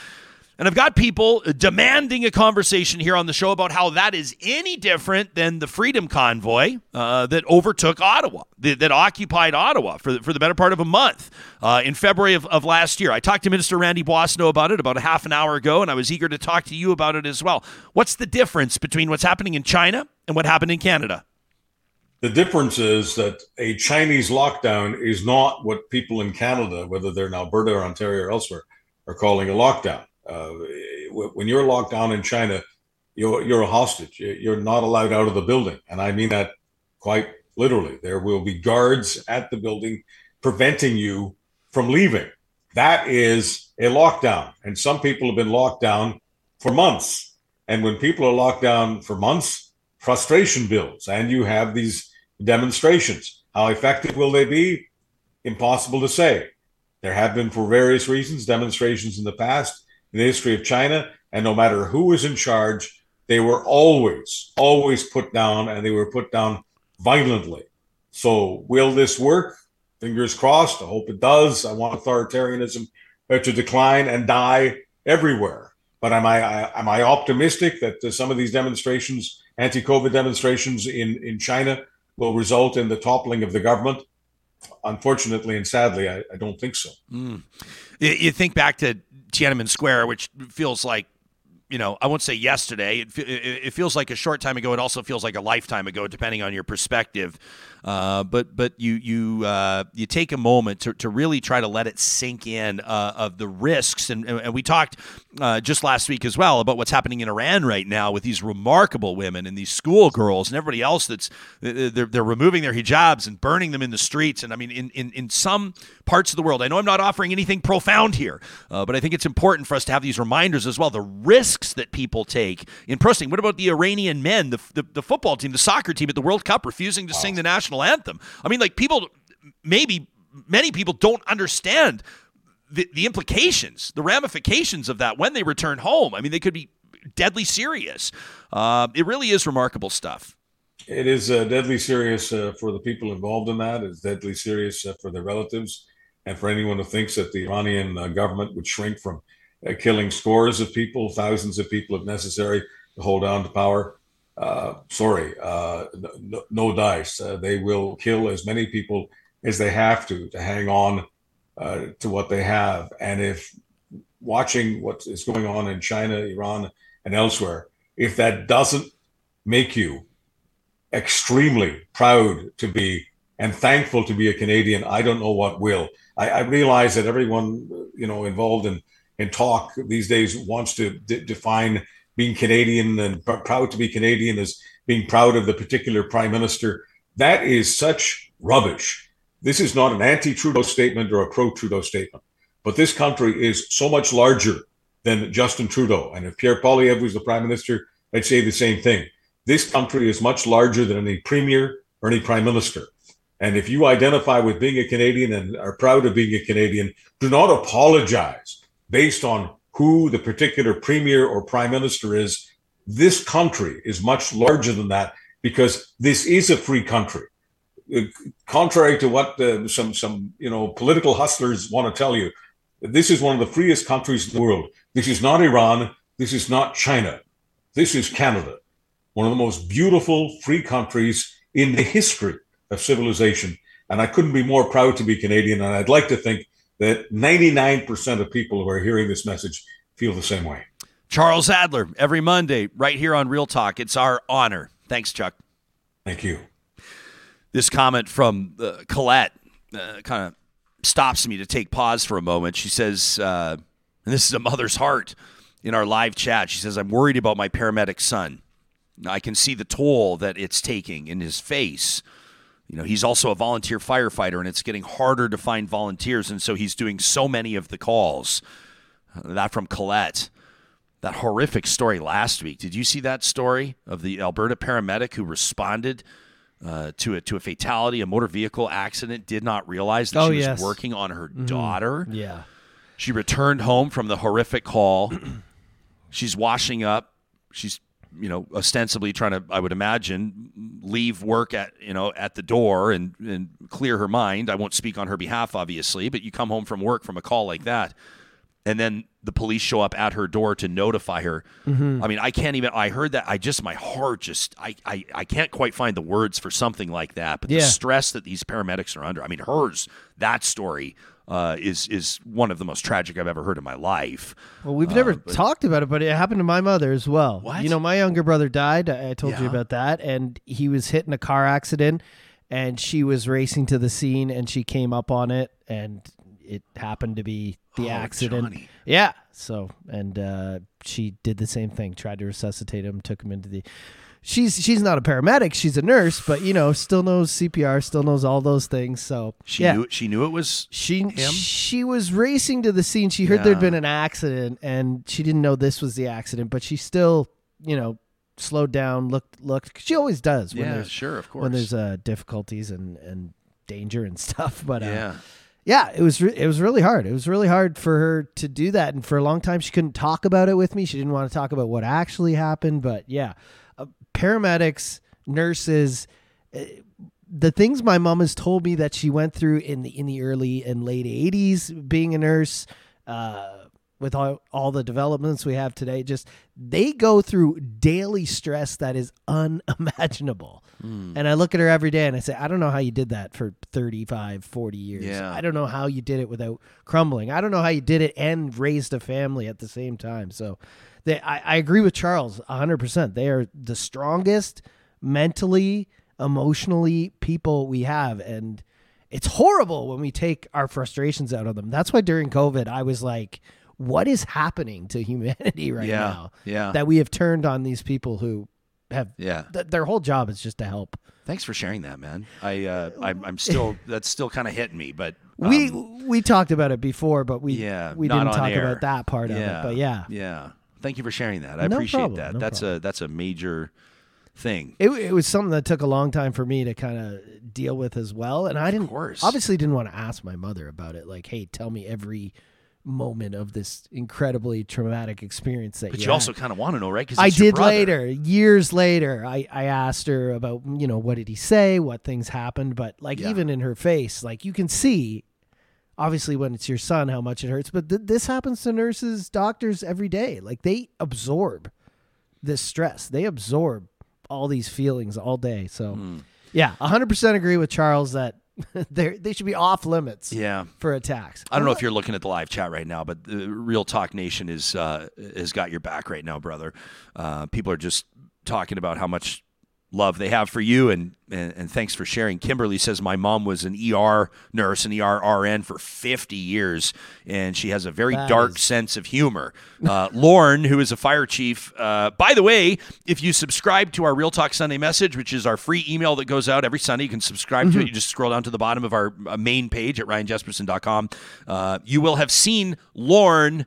[SPEAKER 3] And I've got people demanding a conversation here on the show about how that is any different than the Freedom Convoy uh, that overtook Ottawa, that, that, occupied Ottawa for the, for the better part of a month uh, in February of, of last year. I talked to Minister Randy Boissonnault about it about a half an hour ago, and I was eager to talk to you about it as well. What's the difference between what's happening in China and what happened in Canada?
[SPEAKER 7] The difference is that a Chinese lockdown is not what people in Canada, whether they're in Alberta or Ontario or elsewhere, are calling a lockdown uh, when you're locked down in China, you're you're a hostage. You're not allowed out of the building, and I mean that quite literally. There will be guards at the building preventing you from leaving. That is a lockdown. And some people have been locked down for months. And when people are locked down for months, frustration builds and you have these demonstrations. How effective will they be? Impossible to say. There have been, for various reasons, demonstrations in the past in the history of China. And no matter who was in charge, they were always, always put down and they were put down violently. So, will this work? Fingers crossed. I hope it does. I want authoritarianism to decline and die everywhere. But am I am I optimistic that some of these demonstrations, anti-COVID demonstrations in in China, will result in the toppling of the government? Unfortunately and sadly, I, I don't think so.
[SPEAKER 3] Mm. You think back to Tiananmen Square, which feels like you know, I won't say yesterday. It, it, it, feels like a short time ago. It also feels like a lifetime ago, depending on your perspective. Uh, but but you you uh, you take a moment to, to really try to let it sink in uh, of the risks, and, and we talked uh, just last week as well about what's happening in Iran right now with these remarkable women and these schoolgirls and everybody else that's they're, they're removing their hijabs and burning them in the streets. And I mean, in, in, in some parts of the world, I know I'm not offering anything profound here, uh, but I think it's important for us to have these reminders as well. The risks that people take in protesting. What about the Iranian men, the, the, the football team, the soccer team at the World Cup refusing to wow. sing the national national anthem. I mean, like people, maybe many people don't understand the, the implications, the ramifications of that when they return home. I mean, they could be deadly serious. Uh, it really is remarkable stuff.
[SPEAKER 7] It is uh, deadly serious uh, for the people involved in that. It's deadly serious uh, for their relatives and for anyone who thinks that the Iranian uh, government would shrink from uh, killing scores of people, thousands of people if necessary, to hold on to power sorry, no, no, dice. They will kill as many people as they have to to hang on uh, to what they have. And if watching what is going on in China, Iran, and elsewhere, if that doesn't make you extremely proud to be and thankful to be a Canadian, I don't know what will. I, I realize that everyone, you know, involved in in talk these days wants to d- define being Canadian and pr- proud to be Canadian as being proud of the particular prime minister. That is such rubbish. This is not an anti Trudeau statement or a pro Trudeau statement, but this country is so much larger than Justin Trudeau. And if Pierre Poilievre was the prime minister, I'd say the same thing. This country is much larger than any premier or any prime minister. And if you identify with being a Canadian and are proud of being a Canadian, do not apologize based on who the particular premier or prime minister is. This country is much larger than that because this is a free country. Contrary to what uh, some some you know political hustlers want to tell you, this is one of the freest countries in the world. This is not Iran. This is not China. This is Canada, one of the most beautiful free countries in the history of civilization. And I couldn't be more proud to be Canadian. And I'd like to think that 99% of people who are hearing this message feel the same way.
[SPEAKER 3] Charles Adler, every Monday, right here on Real Talk. It's our honor. Thanks, Chuck.
[SPEAKER 7] Thank you.
[SPEAKER 3] This comment from uh, Colette uh, kind of stops me to take pause for a moment. She says, uh, and this is a mother's heart in our live chat. She says, I'm worried about my paramedic son. I can see the toll that it's taking in his face you know, he's also a volunteer firefighter, and it's getting harder to find volunteers, and so he's doing so many of the calls. Uh, that from Colette. That horrific story last week. Did you see that story of the Alberta paramedic who responded uh, to a to a fatality, a motor vehicle accident? Did not realize that
[SPEAKER 4] oh,
[SPEAKER 3] she
[SPEAKER 4] yes.
[SPEAKER 3] was working on her mm-hmm. daughter.
[SPEAKER 4] Yeah,
[SPEAKER 3] she returned home from the horrific call. She's washing up. She's you know, ostensibly trying to, I would imagine, leave work at, you know, at the door and, and clear her mind. I won't speak on her behalf, obviously, but you come home from work from a call like that. And then the police show up at her door to notify her. Mm-hmm. I mean, I can't even, I heard that. I just, my heart just, I, I, I can't quite find the words for something like that. But yeah. the stress that these paramedics are under, I mean, hers, that story uh, is is one of the most tragic I've ever heard in my life.
[SPEAKER 4] Well, we've never uh, but, talked about it, but it happened to my mother as well.
[SPEAKER 3] What?
[SPEAKER 4] You know, my younger brother died. I told yeah. you about that, and he was hit in a car accident, and she was racing to the scene, and she came up on it, and it happened to be the
[SPEAKER 3] oh,
[SPEAKER 4] accident.
[SPEAKER 3] Johnny.
[SPEAKER 4] Yeah. So, and uh, she did the same thing. Tried to resuscitate him, took him into the she's she's not a paramedic. She's a nurse, but you know, still knows CPR, still knows all those things. So
[SPEAKER 3] She
[SPEAKER 4] yeah.
[SPEAKER 3] knew she knew it was
[SPEAKER 4] She she was racing to the scene. She heard there'd been an accident, and she didn't know this was the accident. But she still, you know, slowed down, looked looked. She always does when
[SPEAKER 3] Yeah,
[SPEAKER 4] there's
[SPEAKER 3] sure, of course.
[SPEAKER 4] when there's uh, difficulties and and danger and stuff. But uh,
[SPEAKER 3] yeah.
[SPEAKER 4] Yeah, it was re- it was really hard. It was really hard for her to do that, and for a long time she couldn't talk about it with me. She didn't want to talk about what actually happened. But yeah, uh, paramedics, nurses, uh, the things my mom has told me that she went through in the in the early and late '80s, being a nurse. Uh, with all, all the developments we have today, just they go through daily stress that is unimaginable.
[SPEAKER 3] Hmm.
[SPEAKER 4] And I look at her every day and I say, I don't know how you did that for 35, 40 years.
[SPEAKER 3] Yeah.
[SPEAKER 4] I don't know how you did it without crumbling. I don't know how you did it and raised a family at the same time. So they, I, I agree with Charles 100%. They are the strongest mentally, emotionally people we have. And it's horrible when we take our frustrations out on them. That's why during COVID, I was like, what is happening to humanity right
[SPEAKER 3] Yeah,
[SPEAKER 4] now?
[SPEAKER 3] yeah.
[SPEAKER 4] That we have turned on these people who have
[SPEAKER 3] Yeah.
[SPEAKER 4] th- their whole job is just to help.
[SPEAKER 3] Thanks for sharing that, man. I uh, I'm, I'm still that's still kind of hitting me, but
[SPEAKER 4] we
[SPEAKER 3] um,
[SPEAKER 4] we talked about it before, but we
[SPEAKER 3] yeah,
[SPEAKER 4] we didn't talk
[SPEAKER 3] air.
[SPEAKER 4] about that part of it. But yeah,
[SPEAKER 3] yeah. Thank you for sharing that. I
[SPEAKER 4] No
[SPEAKER 3] appreciate
[SPEAKER 4] problem,
[SPEAKER 3] that.
[SPEAKER 4] no
[SPEAKER 3] that's a that's a major thing.
[SPEAKER 4] it it was something that took a long time for me to kind of deal with as well, and I didn't obviously didn't want to ask my mother about it. Like, hey, tell me every moment of this incredibly traumatic experience that
[SPEAKER 3] But
[SPEAKER 4] you
[SPEAKER 3] you also kind of want to know, right? Because
[SPEAKER 4] I did later, years later. I, I asked her about, you know, what did he say, what things happened. But like,
[SPEAKER 3] Yeah.
[SPEAKER 4] even in her face, like you can see, obviously, when it's your son, how much it hurts. But th- this happens to nurses, doctors every day. Like they absorb this stress, they absorb all these feelings all day. So,
[SPEAKER 3] Hmm.
[SPEAKER 4] yeah, 100% agree with Charles that they they should be off limits
[SPEAKER 3] Yeah.
[SPEAKER 4] for attacks.
[SPEAKER 3] I don't know if you're looking at the live chat right now, but the Real Talk Nation is uh, has got your back right now, brother. Uh, people are just talking about how much love they have for you, and, and and thanks for sharing. Kimberly says my mom was an ER nurse, an ER RN for 50 years, and she has a very
[SPEAKER 4] That
[SPEAKER 3] dark
[SPEAKER 4] is-
[SPEAKER 3] sense of humor. Uh, Lauren, who is a fire chief, uh, by the way, if you subscribe to our Real Talk Sunday message, which is our free email that goes out every Sunday, you can subscribe to it. You just scroll down to the bottom of our uh, main page at ryanjespersen.com. Uh, you will have seen Lauren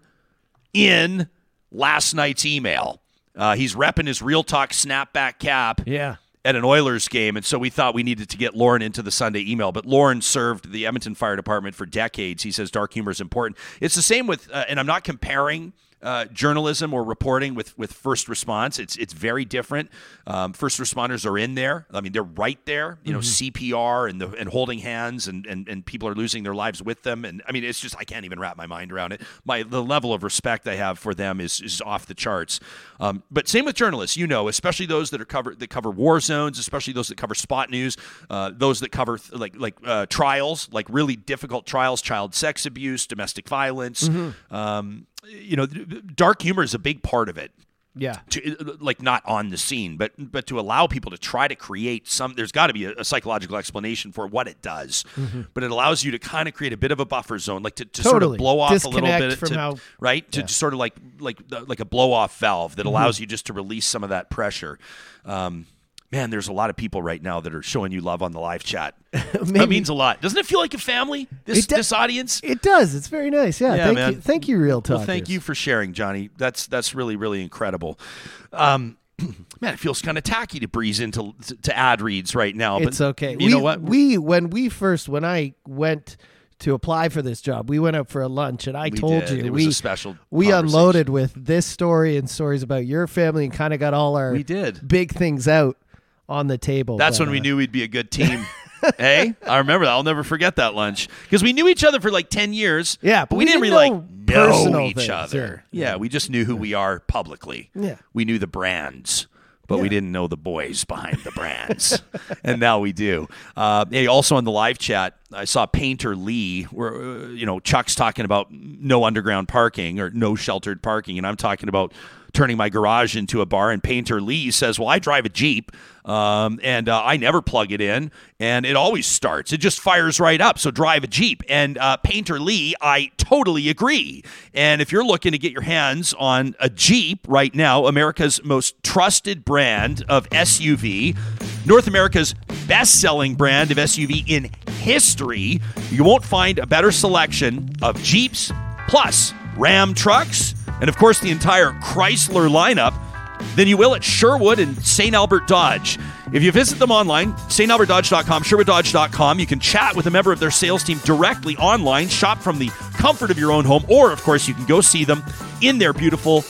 [SPEAKER 3] in last night's email. Uh, he's repping his Real Talk snapback cap
[SPEAKER 4] Yeah.
[SPEAKER 3] at an Oilers game, and so we thought we needed to get Lauren into the Sunday email. But Lauren served the Edmonton Fire Department for decades. He says dark humor is important. It's the same with, uh, and I'm not comparing. Uh, journalism or reporting with with first response, it's it's very different. Um, first responders are in there. I mean, they're right there. You know, CPR and the and holding hands, and, and and people are losing their lives with them. And I mean, it's just I can't even wrap my mind around it. My the level of respect I have for them is is off the charts. Um, but same with journalists, you know, especially those that are cover that cover war zones, especially those that cover spot news, uh, those that cover th- like like uh, trials, like really difficult trials, child sex abuse, domestic violence. Um, you know, dark humor is a big part of it
[SPEAKER 4] Yeah.
[SPEAKER 3] to uh, like not on the scene, but but to allow people to try to create some. There's got to be a, a psychological explanation for what it does, mm-hmm. but it allows you to kind of create a bit of a buffer zone, like to, to sort of blow off a little bit, to-
[SPEAKER 4] how-
[SPEAKER 3] right? To sort of like like like a blow off valve that mm-hmm. allows you just to release some of that pressure. Um, Man, there's a lot of people right now that are showing you love on the live chat. that means a lot. Doesn't it feel like a family? This
[SPEAKER 4] It do-
[SPEAKER 3] this audience.
[SPEAKER 4] It does. It's very nice. Yeah.
[SPEAKER 3] Yeah,
[SPEAKER 4] thank
[SPEAKER 3] man.
[SPEAKER 4] you. Thank you, Real Talk.
[SPEAKER 3] Well, thank you for sharing, Johnny. That's that's really really incredible. Um, man, it feels kind of tacky to breeze into to ad reads right now. But It's
[SPEAKER 4] okay.
[SPEAKER 3] You
[SPEAKER 4] we,
[SPEAKER 3] know what?
[SPEAKER 4] We when we first when I went to apply for this job, we went out for a lunch, and I
[SPEAKER 3] We
[SPEAKER 4] told
[SPEAKER 3] did.
[SPEAKER 4] you
[SPEAKER 3] It was
[SPEAKER 4] we
[SPEAKER 3] a special
[SPEAKER 4] we unloaded with this story and stories about your family, and kind of got all our
[SPEAKER 3] We did.
[SPEAKER 4] big things out on the table.
[SPEAKER 3] That's
[SPEAKER 4] but,
[SPEAKER 3] when we
[SPEAKER 4] uh,
[SPEAKER 3] knew we'd be a good team. hey, I remember that. I'll never forget that lunch because we knew each other for like ten years.
[SPEAKER 4] Yeah,
[SPEAKER 3] but we, didn't really
[SPEAKER 4] know
[SPEAKER 3] like know each
[SPEAKER 4] things,
[SPEAKER 3] other.
[SPEAKER 4] yeah.
[SPEAKER 3] Yeah. we just knew who we are publicly.
[SPEAKER 4] Yeah.
[SPEAKER 3] we knew the brands. But we didn't know the boys behind the brands, and now we do. Uh, hey, also on the live chat, I saw Painter Lee, where uh, you know Chuck's talking about no underground parking or no sheltered parking, and I'm talking about turning my garage into a bar. And painter Lee says, Well, I drive a Jeep. Um, and uh, I never plug it in, and it always starts. It just fires right up. So drive a Jeep. And uh, Painter Lee, I totally agree. And if you're looking to get your hands on a Jeep right now, America's most trusted brand of SUV, North America's best selling brand of SUV in history, you won't find a better selection of Jeeps, plus Ram trucks, and of course the entire Chrysler lineup than you will at Sherwood and St. Albert Dodge. If you visit them online, stalbertdodge.com, sherwooddodge.com, you can chat with a member of their sales team directly online, shop from the comfort of your own home, or of course, you can go see them in their beautiful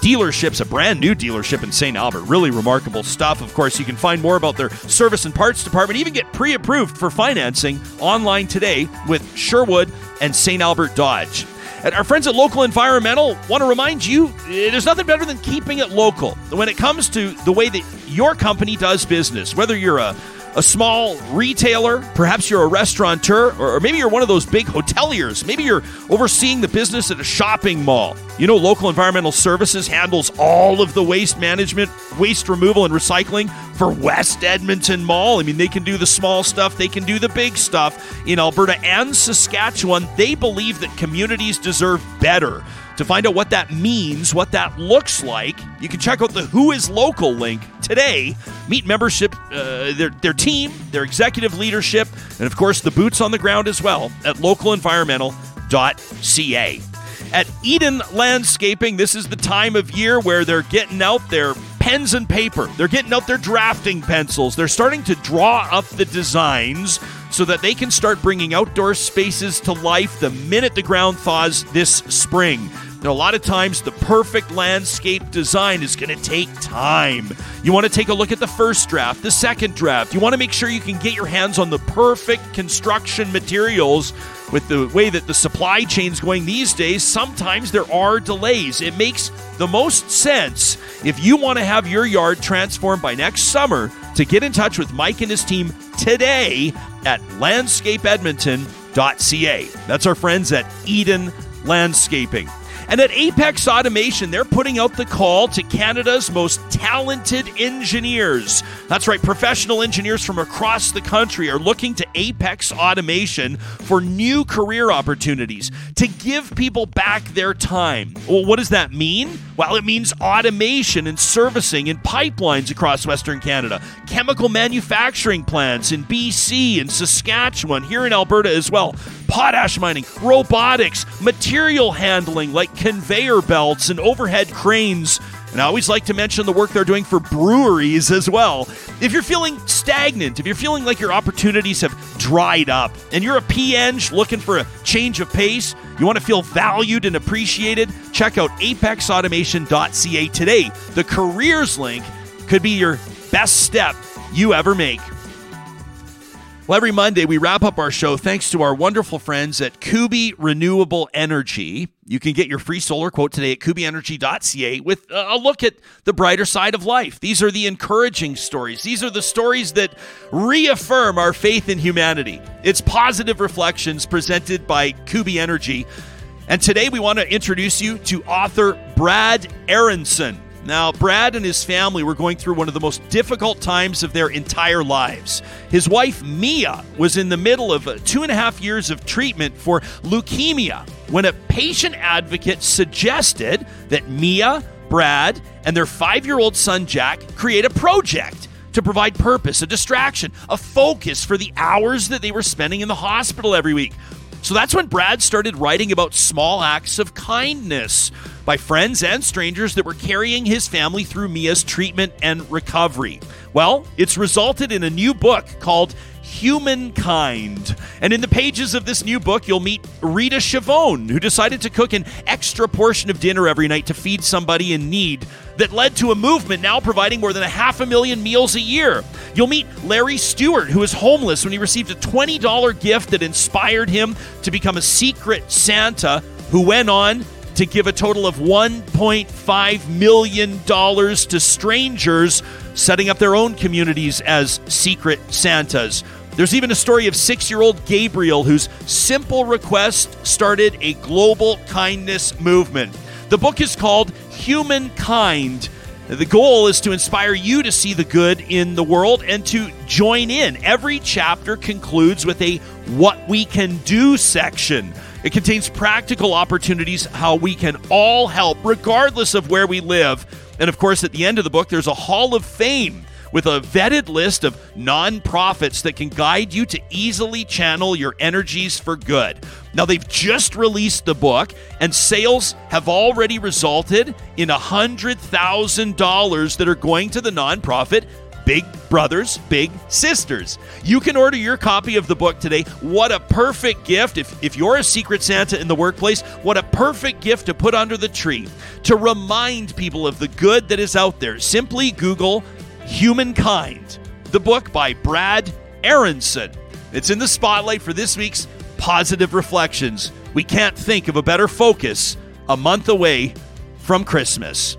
[SPEAKER 3] dealerships, a brand new dealership in St. Albert. Really remarkable stuff. Of course, you can find more about their service and parts department, even get pre approved for financing online today with Sherwood and St. Albert Dodge. And our friends at Local Environmental want to remind you eh, there's nothing better than keeping it local when it comes to the way that your company does business. Whether you're a a small retailer, perhaps you're a restaurateur, or maybe you're one of those big hoteliers. Maybe you're overseeing the business at a shopping mall. You know, local environmental services handles all of the waste management, waste removal, and recycling for West Edmonton Mall. I mean, they can do the small stuff, they can do the big stuff in Alberta and Saskatchewan. They believe that communities deserve better. To find out what that means, what that looks like, you can check out the Who is Local link today. Meet membership, uh, their, their team, their executive leadership, and of course the boots on the ground as well at localenvironmental.ca. At Eden Landscaping, this is the time of year where they're getting out their pens and paper. They're getting out their drafting pencils. They're starting to draw up the designs so that they can start bringing outdoor spaces to life the minute the ground thaws this spring. Now, a lot of times, the perfect landscape design is going to take time. You want to take a look at the first draft, the second draft. You want to make sure you can get your hands on the perfect construction materials. With the way that the supply chain's going these days, sometimes there are delays. It makes the most sense if you want to have your yard transformed by next summer to get in touch with Mike and his team today at landscapeedmonton.ca. That's our friends at Eden Landscaping. And at Apex Automation, they're putting out the call to Canada's most talented engineers. That's right, professional engineers from across the country are looking to Apex Automation for new career opportunities to give people back their time. Well, what does that mean? Well, it means automation and servicing in pipelines across Western Canada, chemical manufacturing plants in BC and Saskatchewan, here in Alberta as well, potash mining, robotics, material handling like conveyor belts and overhead cranes. And I always like to mention the work they're doing for breweries as well. If you're feeling stagnant, if you're feeling like your opportunities have dried up, and you're a P.Eng looking for a change of pace, you want to feel valued and appreciated, check out apexautomation.ca today. The careers link could be your best step you ever make. Well, every Monday we wrap up our show thanks to our wonderful friends at Kuby Renewable Energy. You can get your free solar quote today at kubyenergy.ca with a look at the brighter side of life. These are the encouraging stories. These are the stories that reaffirm our faith in humanity. It's positive reflections presented by Kuby Energy. And today we want to introduce you to author Brad Aronson. Now, Brad and his family were going through one of the most difficult times of their entire lives. His wife, Mia, was in the middle of uh, two and a half years of treatment for leukemia when a patient advocate suggested that Mia, Brad, and their five year old son, Jack, create a project to provide purpose, a distraction, a focus for the hours that they were spending in the hospital every week. So that's when Brad started writing about small acts of kindness by friends and strangers that were carrying his family through Mia's treatment and recovery. Well, it's resulted in a new book called Humankind. And in the pages of this new book, you'll meet Rita Chavone, who decided to cook an extra portion of dinner every night to feed somebody in need that led to a movement now providing more than a half a million meals a year. You'll meet Larry Stewart, who was homeless when he received a $20 gift that inspired him to become a secret Santa who went on to give a total of $1.5 million to strangers, setting up their own communities as secret Santas. There's even a story of six year old Gabriel, whose simple request started a global kindness movement. The book is called Humankind. The goal is to inspire you to see the good in the world and to join in. Every chapter concludes with a what we can do section. It contains practical opportunities how we can all help, regardless of where we live. And of course, at the end of the book, there's a Hall of Fame with a vetted list of nonprofits that can guide you to easily channel your energies for good. Now, they've just released the book, and sales have already resulted in $100,000 that are going to the nonprofit Big Brothers, Big Sisters. You can order your copy of the book today. What a perfect gift. If, if you're a Secret Santa in the workplace, what a perfect gift to put under the tree to remind people of the good that is out there. Simply Google Humankind, the book by Brad Aronson. It's in the spotlight for this week's Positive Reflections. We can't think of a better focus a month away from Christmas.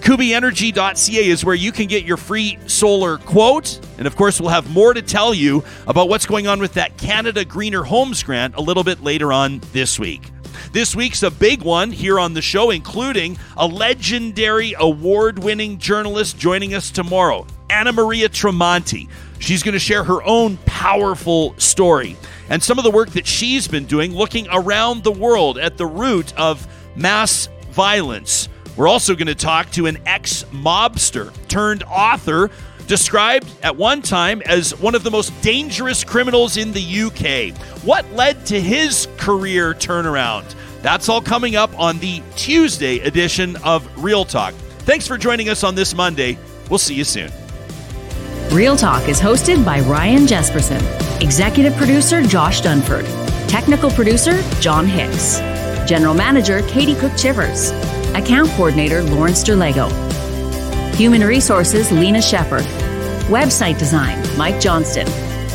[SPEAKER 3] KubyEnergy.ca is where you can get your free solar quote. And of course, we'll have more to tell you about what's going on with that Canada Greener Homes grant a little bit later on this week. This week's a big one here on the show, including a legendary award winning journalist joining us tomorrow, Anna Maria Tremonti. She's going to share her own powerful story and some of the work that she's been doing looking around the world at the root of mass violence. We're also going to talk to an ex mobster turned author, described at one time as one of the most dangerous criminals in the UK. What led to his career turnaround? That's all coming up on the Tuesday edition of Real Talk. Thanks for joining us on this Monday. We'll see you soon.
[SPEAKER 2] Real Talk is hosted by Ryan Jespersen, executive producer Josh Dunford, technical producer John Hicks, general manager Katie Cook Chivers, account coordinator Lawrence Derlego, human resources Lena Shepard, website design Mike Johnston,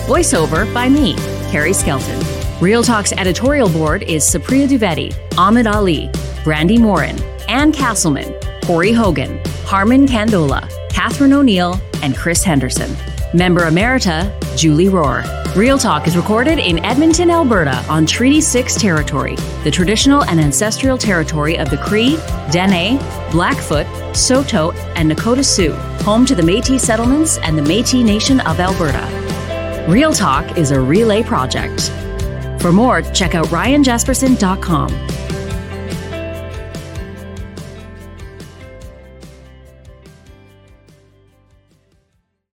[SPEAKER 2] voiceover by me, Carrie Skelton. Real Talk's editorial board is Supriya Dwivedi, Ahmed Ali, Brandi Morin, Ann Castleman, Corey Hogan, Harmon Candola, Catherine O'Neill, and Chris Henderson. Member Emerita, Julie Rohr. Real Talk is recorded in Edmonton, Alberta on Treaty 6 territory, the traditional and ancestral territory of the Cree, Dene, Blackfoot, Saulteaux, and Nakota Sioux, home to the Metis settlements and the Metis Nation of Alberta. Real Talk is a relay project. For more, check out ryanjespersen.com.